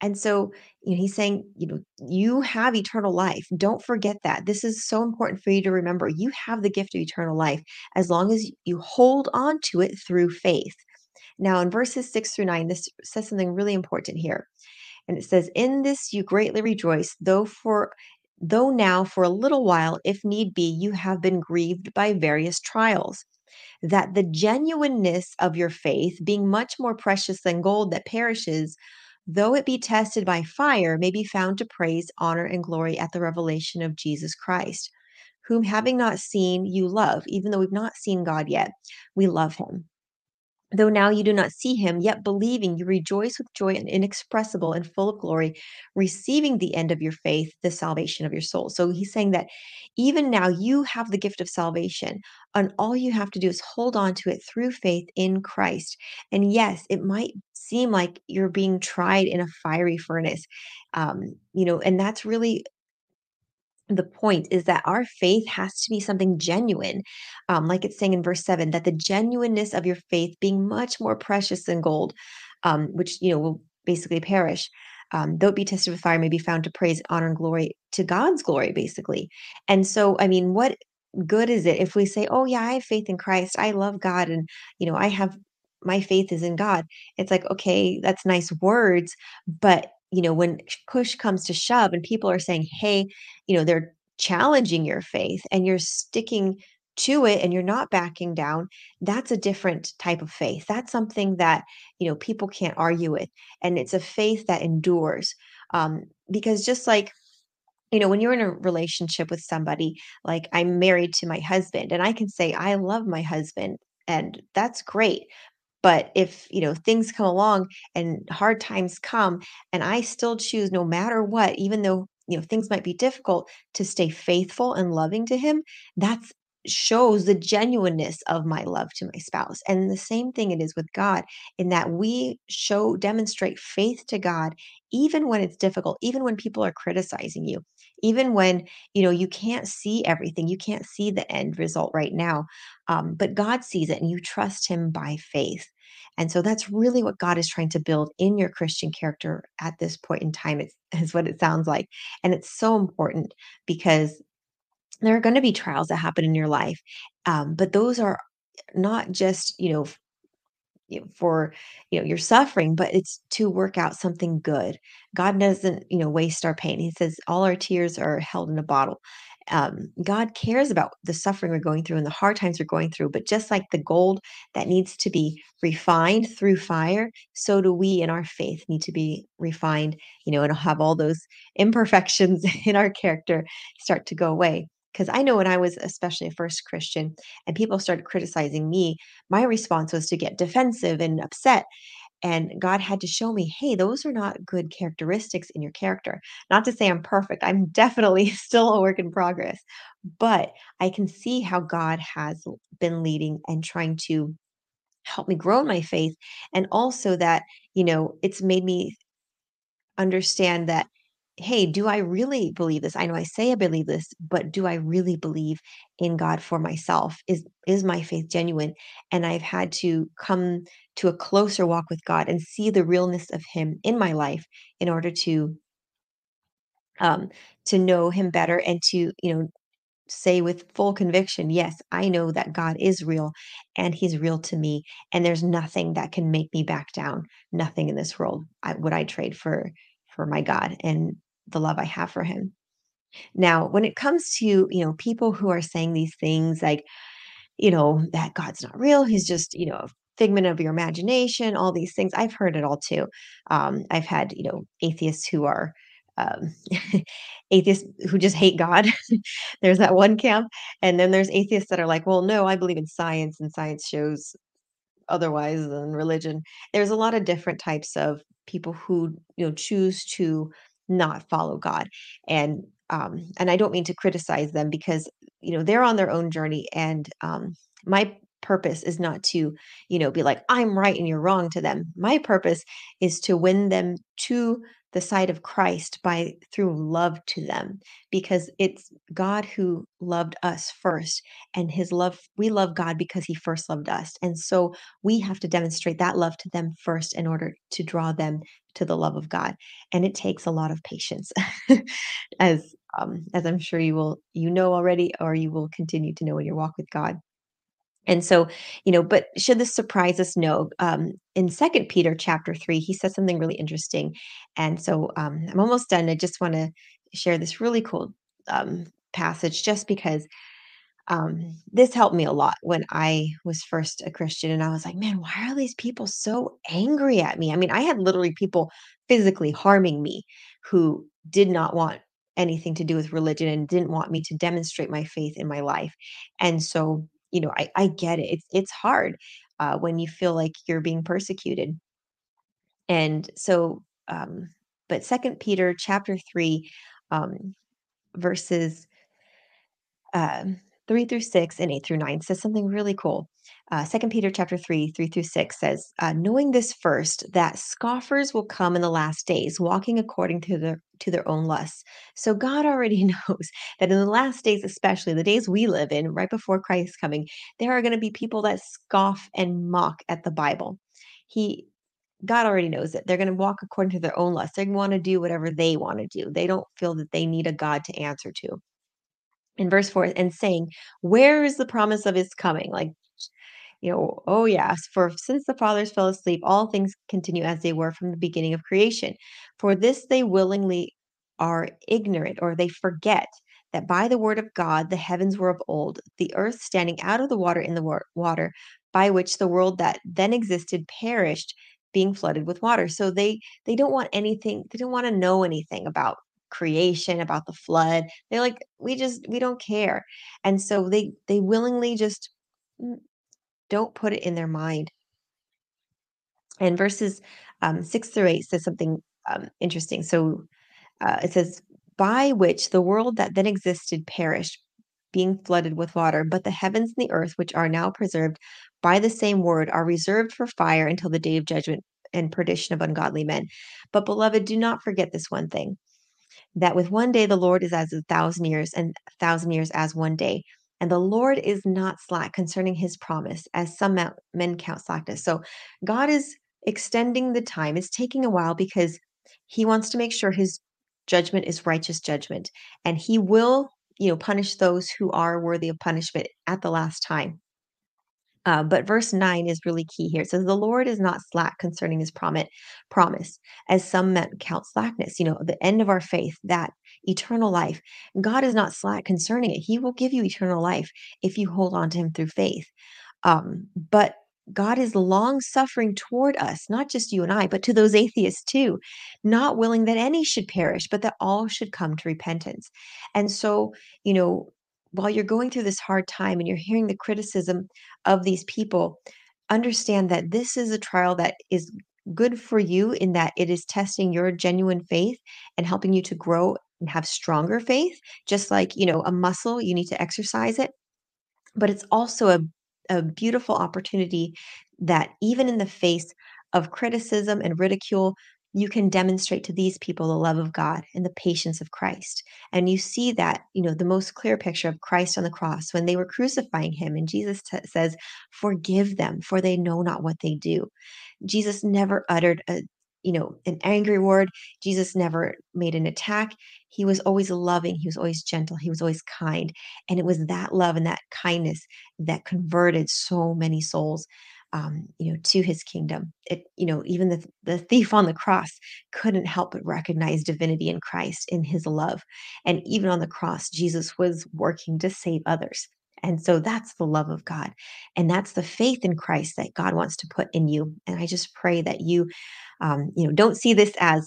[SPEAKER 1] And so, you know, he's saying, you know, you have eternal life. Don't forget that. This is so important for you to remember. You have the gift of eternal life as long as you hold on to it through faith. Now, in verses six through nine, this says something really important here. And it says, In this you greatly rejoice, though for though now for a little while, if need be, you have been grieved by various trials, that the genuineness of your faith, being much more precious than gold that perishes, though it be tested by fire, may be found to praise, honor, and glory at the revelation of Jesus Christ, whom having not seen, you love, even though we've not seen God yet, we love him. Though now you do not see him, yet believing you rejoice with joy and inexpressible and full of glory, receiving the end of your faith, the salvation of your soul. So he's saying that even now you have the gift of salvation, and all you have to do is hold on to it through faith in Christ. And yes, it might seem like you're being tried in a fiery furnace, um, you know, and that's really the point is that our faith has to be something genuine. Um, like it's saying in verse 7 that the genuineness of your faith being much more precious than gold, um, which you know will basically perish. Um, though it be tested with fire, may be found to praise, honor, and glory to God's glory, basically. And so, I mean, what good is it if we say, "Oh yeah, I have faith in Christ. I love God, and you know, I have my faith is in God." It's like, okay, that's nice words, but you know, when push comes to shove, and people are saying, "Hey," you know, they're challenging your faith and you're sticking to it and you're not backing down, that's a different type of faith. That's something that, you know, people can't argue with. And it's a faith that endures. Um, because just like, you know, when you're in a relationship with somebody, like I'm married to my husband, and I can say, I love my husband, and that's great. But if, you know, things come along and hard times come and I still choose no matter what, even though, you know, things might be difficult to stay faithful and loving to him, that's shows the genuineness of my love to my spouse. And the same thing it is with God in that we show demonstrate faith to God even when it's difficult, even when people are criticizing you, even when, you know, you can't see everything, you can't see the end result right now. Um, but God sees it and you trust him by faith. And so that's really what God is trying to build in your Christian character at this point in time, it's, is what it sounds like. And it's so important because there are going to be trials that happen in your life. Um, but those are not just, you know, you know, for, you know, your suffering, but it's to work out something good. God doesn't, you know, waste our pain. He says all our tears are held in a bottle um, God cares about the suffering we're going through and the hard times we're going through. But just like the gold that needs to be refined through fire, so do we in our faith need to be refined, you know, and have all those imperfections in our character start to go away. Because I know when I was especially a first Christian and people started criticizing me, my response was to get defensive and upset. And God had to show me, hey, those are not good characteristics in your character. Not to say I'm perfect, I'm definitely still a work in progress, but I can see how God has been leading and trying to help me grow in my faith. And also that, you know, it's made me understand that hey do i really believe this? I know i say i believe this but do i really believe in god for myself? Is is my faith genuine? And i've had to come to a closer walk with god and see the realness of him in my life in order to um to know him better and to you know say with full conviction, yes, I know that God is real and he's real to me and there's nothing that can make me back down. Nothing in this world I, would I trade for for my God. And the love I have for him. Now, when it comes to, you know, people who are saying these things like, you know, that God's not real, he's just, you know, a figment of your imagination, all these things. I've heard it all too. Um, I've had, you know, atheists who are um, atheists who just hate God. there's that one camp. And then there's atheists that are like, well, no, I believe in science and science shows otherwise than religion. There's a lot of different types of people who, you know, choose to not follow God. And um, and I don't mean to criticize them because you know they're on their own journey and um, my purpose is not to you know be like i'm right and you're wrong to them my purpose is to win them to the side of Christ by through love to them because it's God who loved us first and his love we love God because he first loved us and so we have to demonstrate that love to them first in order to draw them to the love of God and it takes a lot of patience as um, as I'm sure you will you know already or you will continue to know in your walk with God and so, you know, but should this surprise us? No. Um, in Second Peter chapter three, he says something really interesting. And so um, I'm almost done. I just want to share this really cool um, passage just because um, this helped me a lot when I was first a Christian. And I was like, man, why are these people so angry at me? I mean, I had literally people physically harming me who did not want anything to do with religion and didn't want me to demonstrate my faith in my life. And so, you know, I, I get it. It's it's hard uh, when you feel like you're being persecuted. And so, um, but Second Peter chapter three, um, verses um, 3 through 6 and 8 through 9 says something really cool. Uh, 2 Peter chapter 3, 3 through 6 says, uh, knowing this first, that scoffers will come in the last days, walking according to their to their own lusts. So God already knows that in the last days, especially the days we live in, right before Christ's coming, there are going to be people that scoff and mock at the Bible. He God already knows it. They're going to walk according to their own lusts. They want to do whatever they want to do. They don't feel that they need a God to answer to in verse 4 and saying, Where is the promise of his coming? Like, you know, oh, yes, for since the fathers fell asleep, all things continue as they were from the beginning of creation. For this they willingly are ignorant or they forget that by the word of God the heavens were of old, the earth standing out of the water in the wa- water, by which the world that then existed perished, being flooded with water. So they they don't want anything, they don't want to know anything about creation, about the flood. They're like, we just we don't care. And so they they willingly just mm, don't put it in their mind. And verses um, six through eight says something um, interesting. So uh, it says, by which the world that then existed perished, being flooded with water, but the heavens and the earth, which are now preserved by the same word, are reserved for fire until the day of judgment and perdition of ungodly men. But beloved, do not forget this one thing that with one day the Lord is as a thousand years, and a thousand years as one day. And the Lord is not slack concerning his promise, as some men count slackness. So God is extending the time. It's taking a while because he wants to make sure his judgment is righteous judgment. And he will, you know, punish those who are worthy of punishment at the last time. Uh, but verse 9 is really key here. It says, The Lord is not slack concerning his promise, as some men count slackness. You know, the end of our faith, that eternal life. God is not slack concerning it. He will give you eternal life if you hold on to him through faith. Um, but God is long suffering toward us, not just you and I, but to those atheists too, not willing that any should perish, but that all should come to repentance. And so, you know, while you're going through this hard time and you're hearing the criticism of these people, understand that this is a trial that is good for you in that it is testing your genuine faith and helping you to grow and have stronger faith. Just like, you know, a muscle, you need to exercise it. But it's also a, a beautiful opportunity that even in the face of criticism and ridicule, you can demonstrate to these people the love of God and the patience of Christ. And you see that, you know, the most clear picture of Christ on the cross when they were crucifying him. And Jesus t- says, Forgive them, for they know not what they do. Jesus never uttered a you know an angry word jesus never made an attack he was always loving, he was always gentle, he was always kind. And it was that love and that kindness that converted so many souls um, you know, to his kingdom. It, you know, even the the thief on the cross couldn't help but recognize divinity in Christ in his love. And even on the cross, Jesus was working to save others. And so that's the love of God. And that's the faith in Christ that God wants to put in you. And I just pray that you, um, you know, don't see this as,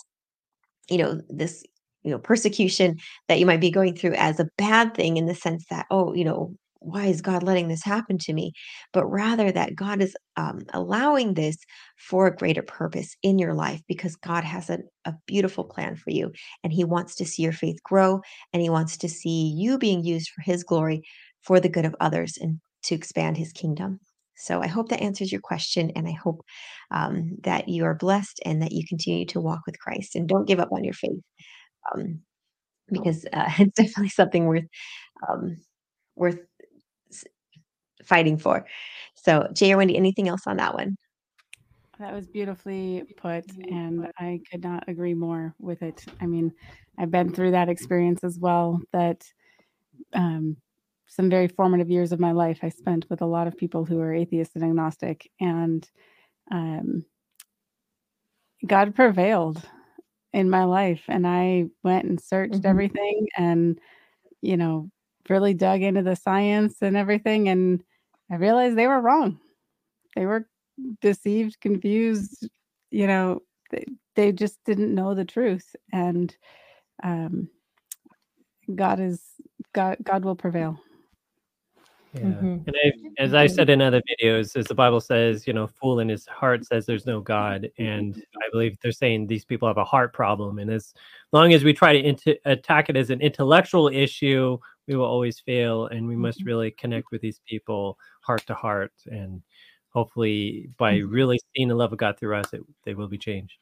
[SPEAKER 1] you know, this, you know, persecution that you might be going through as a bad thing in the sense that, oh, you know, why is God letting this happen to me? But rather that God is um, allowing this for a greater purpose in your life because God has a, a beautiful plan for you and He wants to see your faith grow and He wants to see you being used for His glory for the good of others and to expand His kingdom. So I hope that answers your question, and I hope um, that you are blessed and that you continue to walk with Christ and don't give up on your faith, um, because uh, it's definitely something worth um, worth fighting for. So, Jay or Wendy, anything else on that one?
[SPEAKER 3] That was beautifully put, and I could not agree more with it. I mean, I've been through that experience as well. That um, some very formative years of my life I spent with a lot of people who are atheist and agnostic, and um, God prevailed in my life. And I went and searched mm-hmm. everything, and you know, really dug into the science and everything, and I realized they were wrong. They were deceived, confused, you know, they, they just didn't know the truth. And um, God is God God will prevail.
[SPEAKER 2] Yeah. Mm-hmm. And I, as I said in other videos, as the Bible says, you know, fool in his heart says there's no God. And I believe they're saying these people have a heart problem. And as long as we try to int- attack it as an intellectual issue, we will always fail. And we must mm-hmm. really connect with these people heart to heart. And hopefully, by mm-hmm. really seeing the love of God through us, it, they will be changed.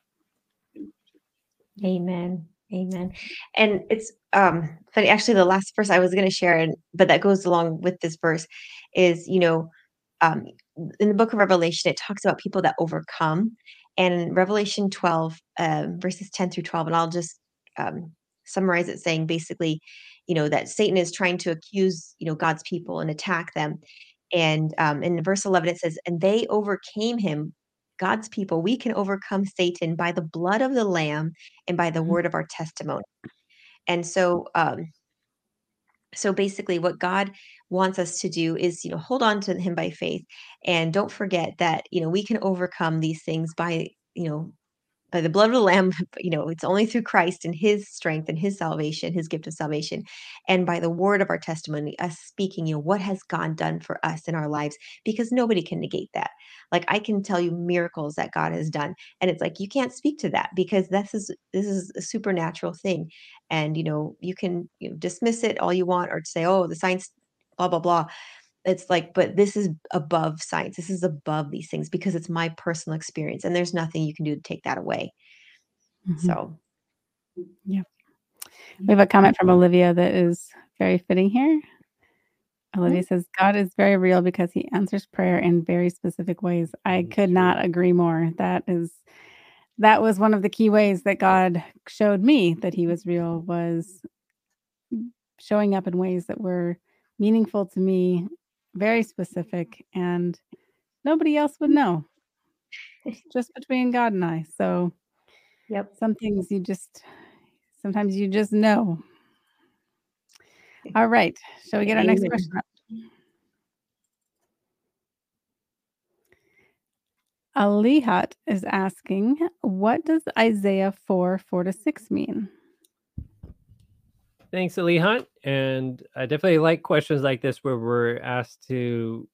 [SPEAKER 1] Amen. Amen. And it's um funny actually the last verse I was going to share and but that goes along with this verse is you know um in the book of Revelation it talks about people that overcome and Revelation 12 uh, verses 10 through 12 and I'll just um summarize it saying basically you know that Satan is trying to accuse you know God's people and attack them and um, in verse 11, it says, And they overcame him, God's people. We can overcome Satan by the blood of the Lamb and by the mm-hmm. word of our testimony. And so, um, so basically, what God wants us to do is, you know, hold on to Him by faith, and don't forget that, you know, we can overcome these things by, you know, by the blood of the lamb you know it's only through christ and his strength and his salvation his gift of salvation and by the word of our testimony us speaking you know what has god done for us in our lives because nobody can negate that. Like i can tell you miracles that god has done and it's like you can't speak to that because this is this is a supernatural thing. And you know you can you know, dismiss it all you want or say oh the science blah blah blah it's like but this is above science this is above these things because it's my personal experience and there's nothing you can do to take that away. Mm-hmm. so
[SPEAKER 3] yeah. We have a comment from olivia that is very fitting here. Olivia mm-hmm. says god is very real because he answers prayer in very specific ways. I could not agree more. That is that was one of the key ways that god showed me that he was real was showing up in ways that were meaningful to me very specific, and nobody else would know. It's just between God and I. So,
[SPEAKER 1] yep.
[SPEAKER 3] Some things you just sometimes you just know. All right. Shall we get our next question? Alihat is asking, what does Isaiah 4 4 to 6 mean?
[SPEAKER 2] Thanks, Ali Hunt. And I definitely like questions like this where we're asked to,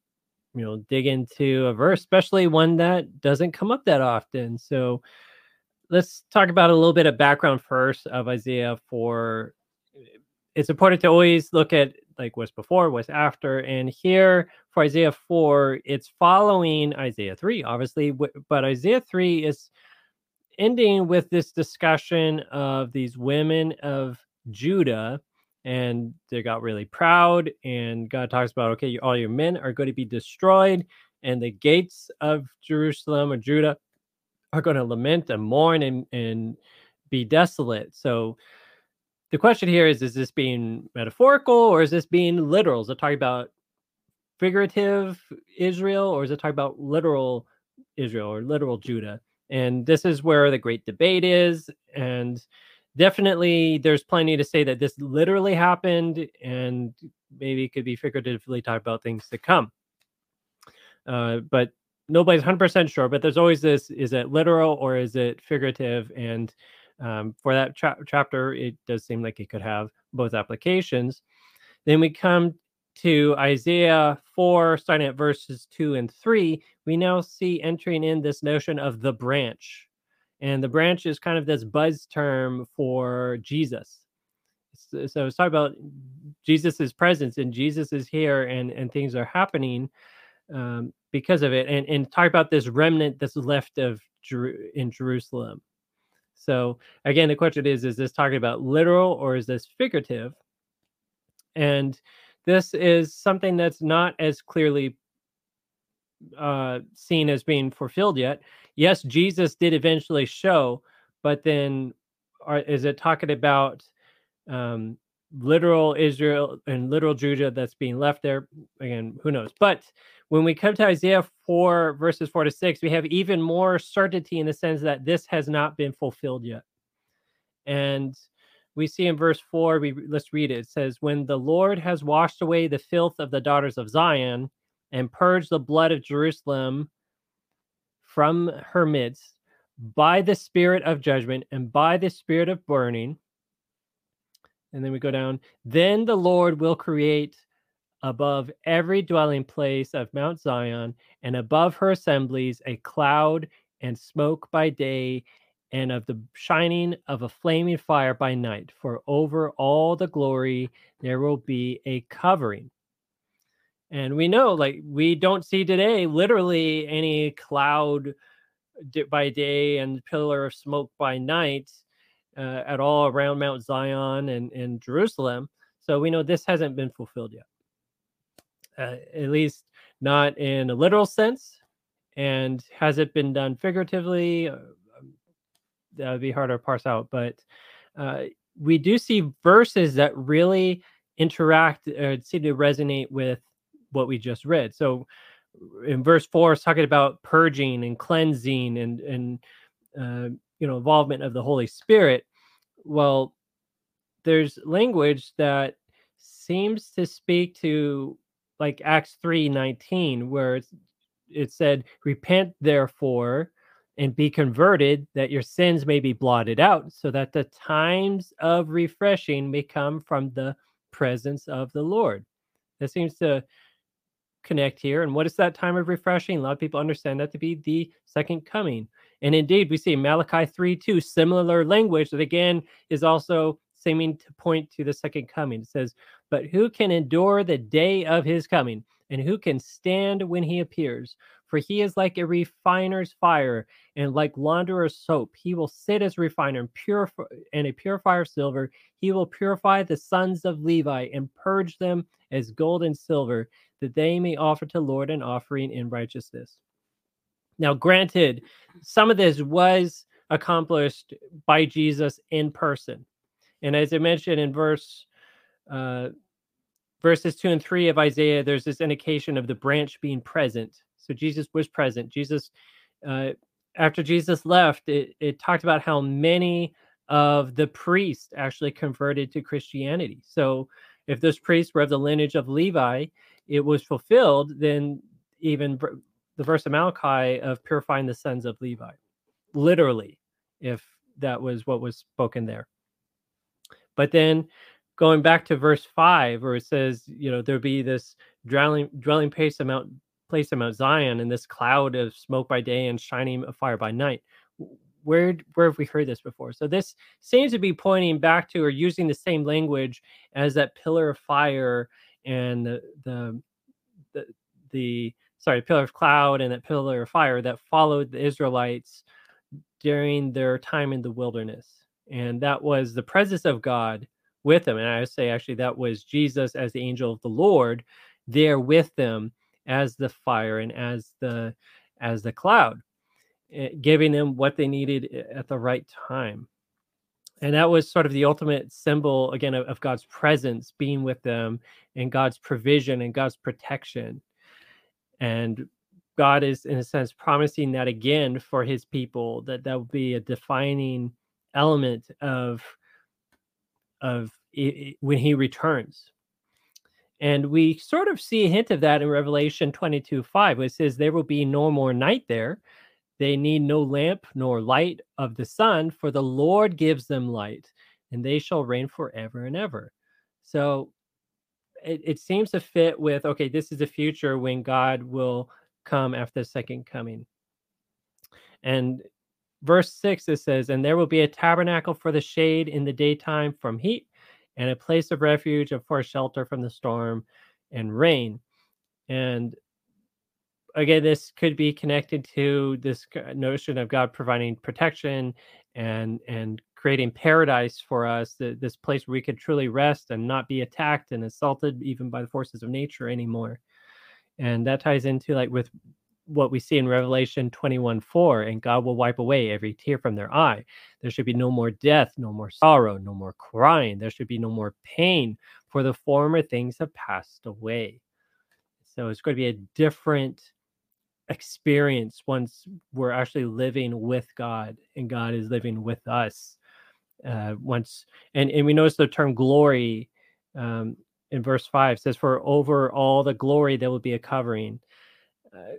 [SPEAKER 2] you know, dig into a verse, especially one that doesn't come up that often. So let's talk about a little bit of background first of Isaiah 4. It's important to always look at like what's before, what's after. And here for Isaiah 4, it's following Isaiah 3, obviously, but Isaiah 3 is ending with this discussion of these women of Judah and they got really proud. And God talks about, okay, all your men are going to be destroyed, and the gates of Jerusalem or Judah are going to lament and mourn and, and be desolate. So the question here is: Is this being metaphorical or is this being literal? Is it talking about figurative Israel or is it talking about literal Israel or literal Judah? And this is where the great debate is. And definitely there's plenty to say that this literally happened and maybe it could be figuratively talk about things to come. Uh, but nobody's 100% sure, but there's always this is it literal or is it figurative? And um, for that cha- chapter, it does seem like it could have both applications. Then we come to Isaiah 4, starting at verses 2 and 3, we now see entering in this notion of the branch. And the branch is kind of this buzz term for Jesus. So, so it's talking about Jesus's presence, and Jesus is here, and, and things are happening um, because of it. And, and talk about this remnant that's left of Jer- in Jerusalem. So again, the question is: Is this talking about literal or is this figurative? And this is something that's not as clearly uh, seen as being fulfilled yet. Yes, Jesus did eventually show, but then are, is it talking about um, literal Israel and literal Judah that's being left there? Again, who knows? But when we come to Isaiah 4, verses 4 to 6, we have even more certainty in the sense that this has not been fulfilled yet. And we see in verse 4 we let's read it it says when the lord has washed away the filth of the daughters of zion and purged the blood of jerusalem from her midst by the spirit of judgment and by the spirit of burning and then we go down then the lord will create above every dwelling place of mount zion and above her assemblies a cloud and smoke by day and of the shining of a flaming fire by night. For over all the glory there will be a covering. And we know, like, we don't see today literally any cloud by day and pillar of smoke by night uh, at all around Mount Zion and, and Jerusalem. So we know this hasn't been fulfilled yet, uh, at least not in a literal sense. And has it been done figuratively? Uh, that would be harder to parse out. But uh, we do see verses that really interact or seem to resonate with what we just read. So in verse four, it's talking about purging and cleansing and and uh, you know involvement of the Holy Spirit. Well, there's language that seems to speak to like Acts three nineteen, where it said, "Repent therefore." and be converted that your sins may be blotted out so that the times of refreshing may come from the presence of the lord that seems to connect here and what is that time of refreshing? A lot of people understand that to be the second coming. And indeed we see malachi 3 2 similar language that again is also seeming to point to the second coming. It says but who can endure the day of his coming? And who can stand when he appears? For he is like a refiner's fire and like launderer's soap. He will sit as refiner and purify and a purifier of silver. He will purify the sons of Levi and purge them as gold and silver, that they may offer to Lord an offering in righteousness. Now, granted, some of this was accomplished by Jesus in person. And as I mentioned in verse uh, verses two and three of Isaiah, there's this indication of the branch being present. So Jesus was present. Jesus, uh, after Jesus left, it, it talked about how many of the priests actually converted to Christianity. So if those priests were of the lineage of Levi, it was fulfilled, then even the verse of Malachi of purifying the sons of Levi, literally, if that was what was spoken there. But then going back to verse five, where it says, you know, there'll be this dwelling dwelling place amount place in Mount Zion in this cloud of smoke by day and shining of fire by night. Where where have we heard this before? So this seems to be pointing back to or using the same language as that pillar of fire and the the the, the sorry pillar of cloud and that pillar of fire that followed the Israelites during their time in the wilderness. And that was the presence of God with them. And I would say actually that was Jesus as the angel of the Lord there with them as the fire and as the as the cloud eh, giving them what they needed eh, at the right time and that was sort of the ultimate symbol again of, of god's presence being with them and god's provision and god's protection. And god is in a sense promising that again for his people that that will be a defining element of of it, when he returns. And we sort of see a hint of that in revelation 22 5 which says there will be no more night there they need no lamp nor light of the sun, for the Lord gives them light, and they shall reign forever and ever. So it, it seems to fit with okay, this is the future when God will come after the second coming. And verse 6 it says, And there will be a tabernacle for the shade in the daytime from heat, and a place of refuge and for shelter from the storm and rain. And again, this could be connected to this uh, notion of God providing protection and and creating paradise for us, this place where we could truly rest and not be attacked and assaulted even by the forces of nature anymore. And that ties into like with what we see in Revelation 21 4, and God will wipe away every tear from their eye. There should be no more death, no more sorrow, no more crying. There should be no more pain, for the former things have passed away. So it's going to be a different experience once we're actually living with God and God is living with us. Uh, once and and we notice the term glory um, in verse five says, "For over all the glory there will be a covering." Uh,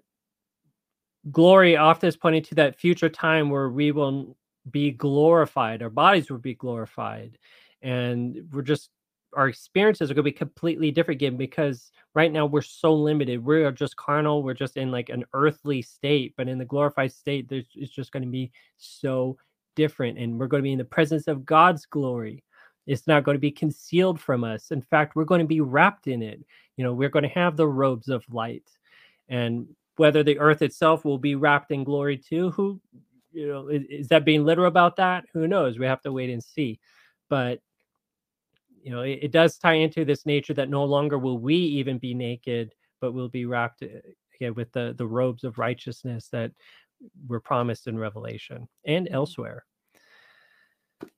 [SPEAKER 2] glory often is pointing to that future time where we will be glorified, our bodies will be glorified, and we're just our experiences are going to be completely different again because right now we're so limited. We are just carnal. We're just in like an earthly state, but in the glorified state, there's it's just going to be so different, and we're going to be in the presence of God's glory. It's not going to be concealed from us. In fact, we're going to be wrapped in it. You know, we're going to have the robes of light, and whether the earth itself will be wrapped in glory too, who, you know, is, is that being literal about that? Who knows? We have to wait and see. But you know it, it, does tie into this nature that no longer will we even be naked but will be wrapped eh, again with the the robes of righteousness that were promised in revelation and mm-hmm. elsewhere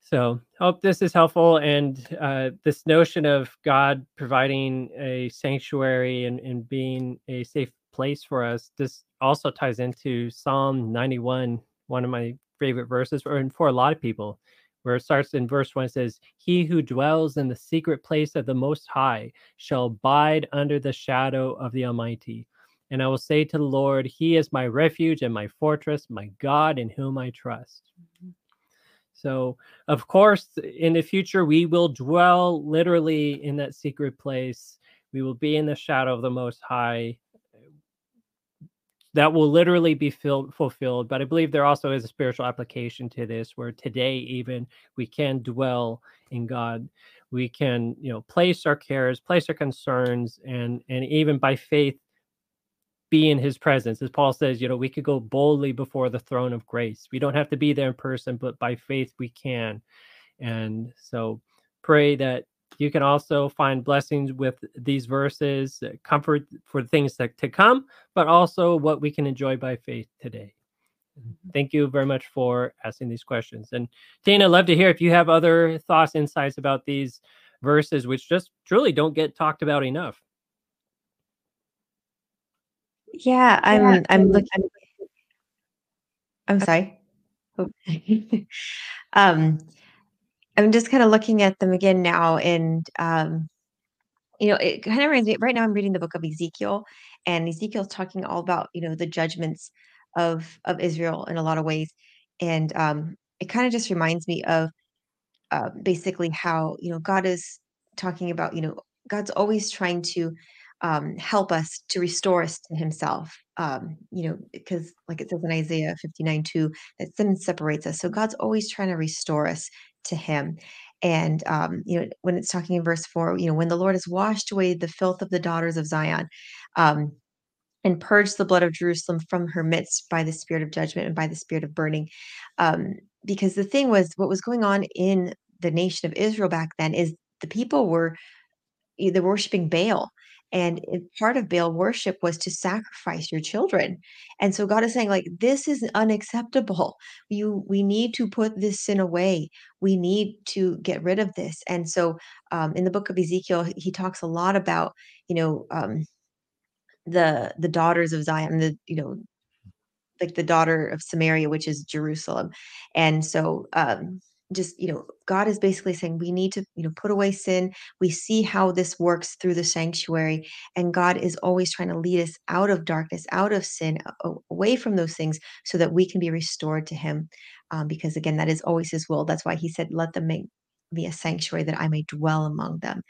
[SPEAKER 2] so hope this is helpful and uh, this notion of god providing a sanctuary and, and being a safe place for us this also ties into psalm 91 one of my favorite verses for, and for a lot of people where it starts in verse 1 it says he who dwells in the secret place of the most high shall abide under the shadow of the almighty. And i will say to the lord he is my refuge and my fortress my god in whom i trust. Mm-hmm. so of course in the future we will dwell literally in that secret place. We will be in the shadow of the most high that will literally be filled, fulfilled. But I believe there also is a spiritual application to this, where today even we can dwell in God. We can, you know, place our cares, place our concerns, and and even by faith be in His presence. As Paul says, you know, we could go boldly before the throne of grace. We don't have to be there in person, but by faith we can. And so pray that you can also find blessings with these verses, uh, comfort for things to, to come, but also what we can enjoy by faith today. Mm-hmm. Thank you very much for asking these questions. And Dana, I'd love to hear if you have other thoughts, insights about these verses, which just truly don't get talked about enough.
[SPEAKER 1] Yeah, I'm yeah. I'm looking I'm sorry. Oh. um I'm just kind of looking at them again now, and um, you know, it kind of reminds me. Right now, I'm reading the book of Ezekiel, and Ezekiel's talking all about you know the judgments of of Israel in a lot of ways, and um, it kind of just reminds me of uh, basically how you know God is talking about you know God's always trying to um, help us to restore us to Himself. Um, you know, because like it says in Isaiah 59 2, that sin separates us. So God's always trying to restore us to him. And um, you know, when it's talking in verse four, you know, when the Lord has washed away the filth of the daughters of Zion, um, and purged the blood of Jerusalem from her midst by the spirit of judgment and by the spirit of burning. Um, because the thing was, what was going on in the nation of Israel back then is the people were they were worshiping Baal and it, part of baal worship was to sacrifice your children. And so god is saying like this is unacceptable. You we need to put this sin away. We need to get rid of this. And so um, in the book of ezekiel he talks a lot about you know um, the the daughters of zion the you know like the daughter of Samaria, which is Jerusalem. And so um just you know god is basically saying we need to you know put away sin. We see how this works through the sanctuary and god is always trying to lead us out of darkness out of sin away from those things so that we can be restored to him. Um, because again that is always his will. That's why he said let them make me a sanctuary that i may dwell among them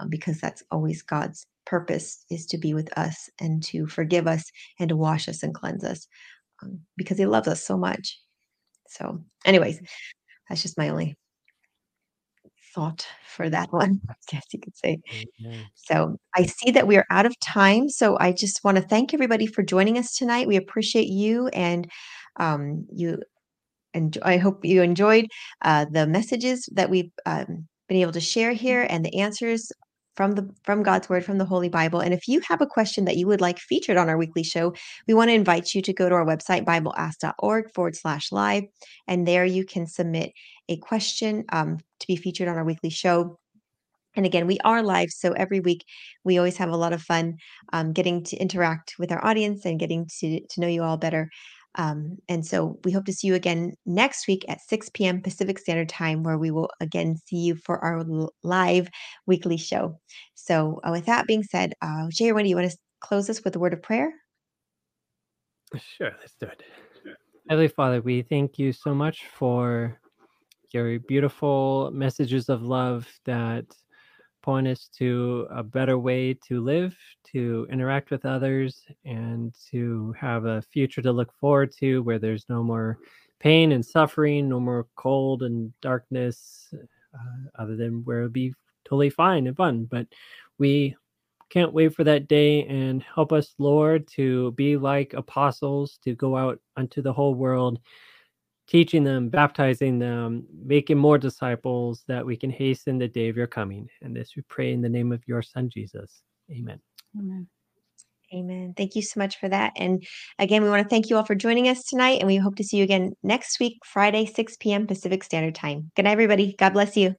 [SPEAKER 1] um, because that's always god's purpose is to be with us and to forgive us and to wash us and cleanse us um, because he loves us so much. So, anyways, that's just my only thought for that one, I guess you could say. So, I see that we are out of time. So, I just want to thank everybody for joining us tonight. We appreciate you and um, you. And I hope you enjoyed uh, the messages that we've um, been able to share here and the answers from the from God's word from the Holy Bible. And if you have a question that you would like featured on our weekly show, we want to invite you to go to our website, bibleask.org forward slash live. And there you can submit a question um, to be featured on our weekly show. And again, we are live. So every week we always have a lot of fun um, getting to interact with our audience and getting to, to know you all better. Um, and so we hope to see you again next week at 6 p.m. Pacific Standard Time, where we will again see you for our live weekly show. So, uh, with that being said, uh, Jay, when do you want to close us with a word of prayer?
[SPEAKER 2] Sure, let's do it. Heavenly Father, we thank you so much for your beautiful messages of love that point us to a better way to live, to interact with others, and to have a future to look forward to where there's no more pain and suffering, no more cold and darkness, uh, other than where it'll be totally fine and fun. But we can't wait for that day and help us, Lord, to be like apostles, to go out unto the whole world teaching them, baptizing them, making more disciples that we can hasten the day of your coming. And this we pray in the name of your son, Jesus. Amen.
[SPEAKER 1] Amen. Amen. Thank you so much for that. And again, we want to thank you all for joining us tonight. And we hope to see you again next week, Friday, 6 p.m. Pacific Standard Time. Good night, everybody. God bless you.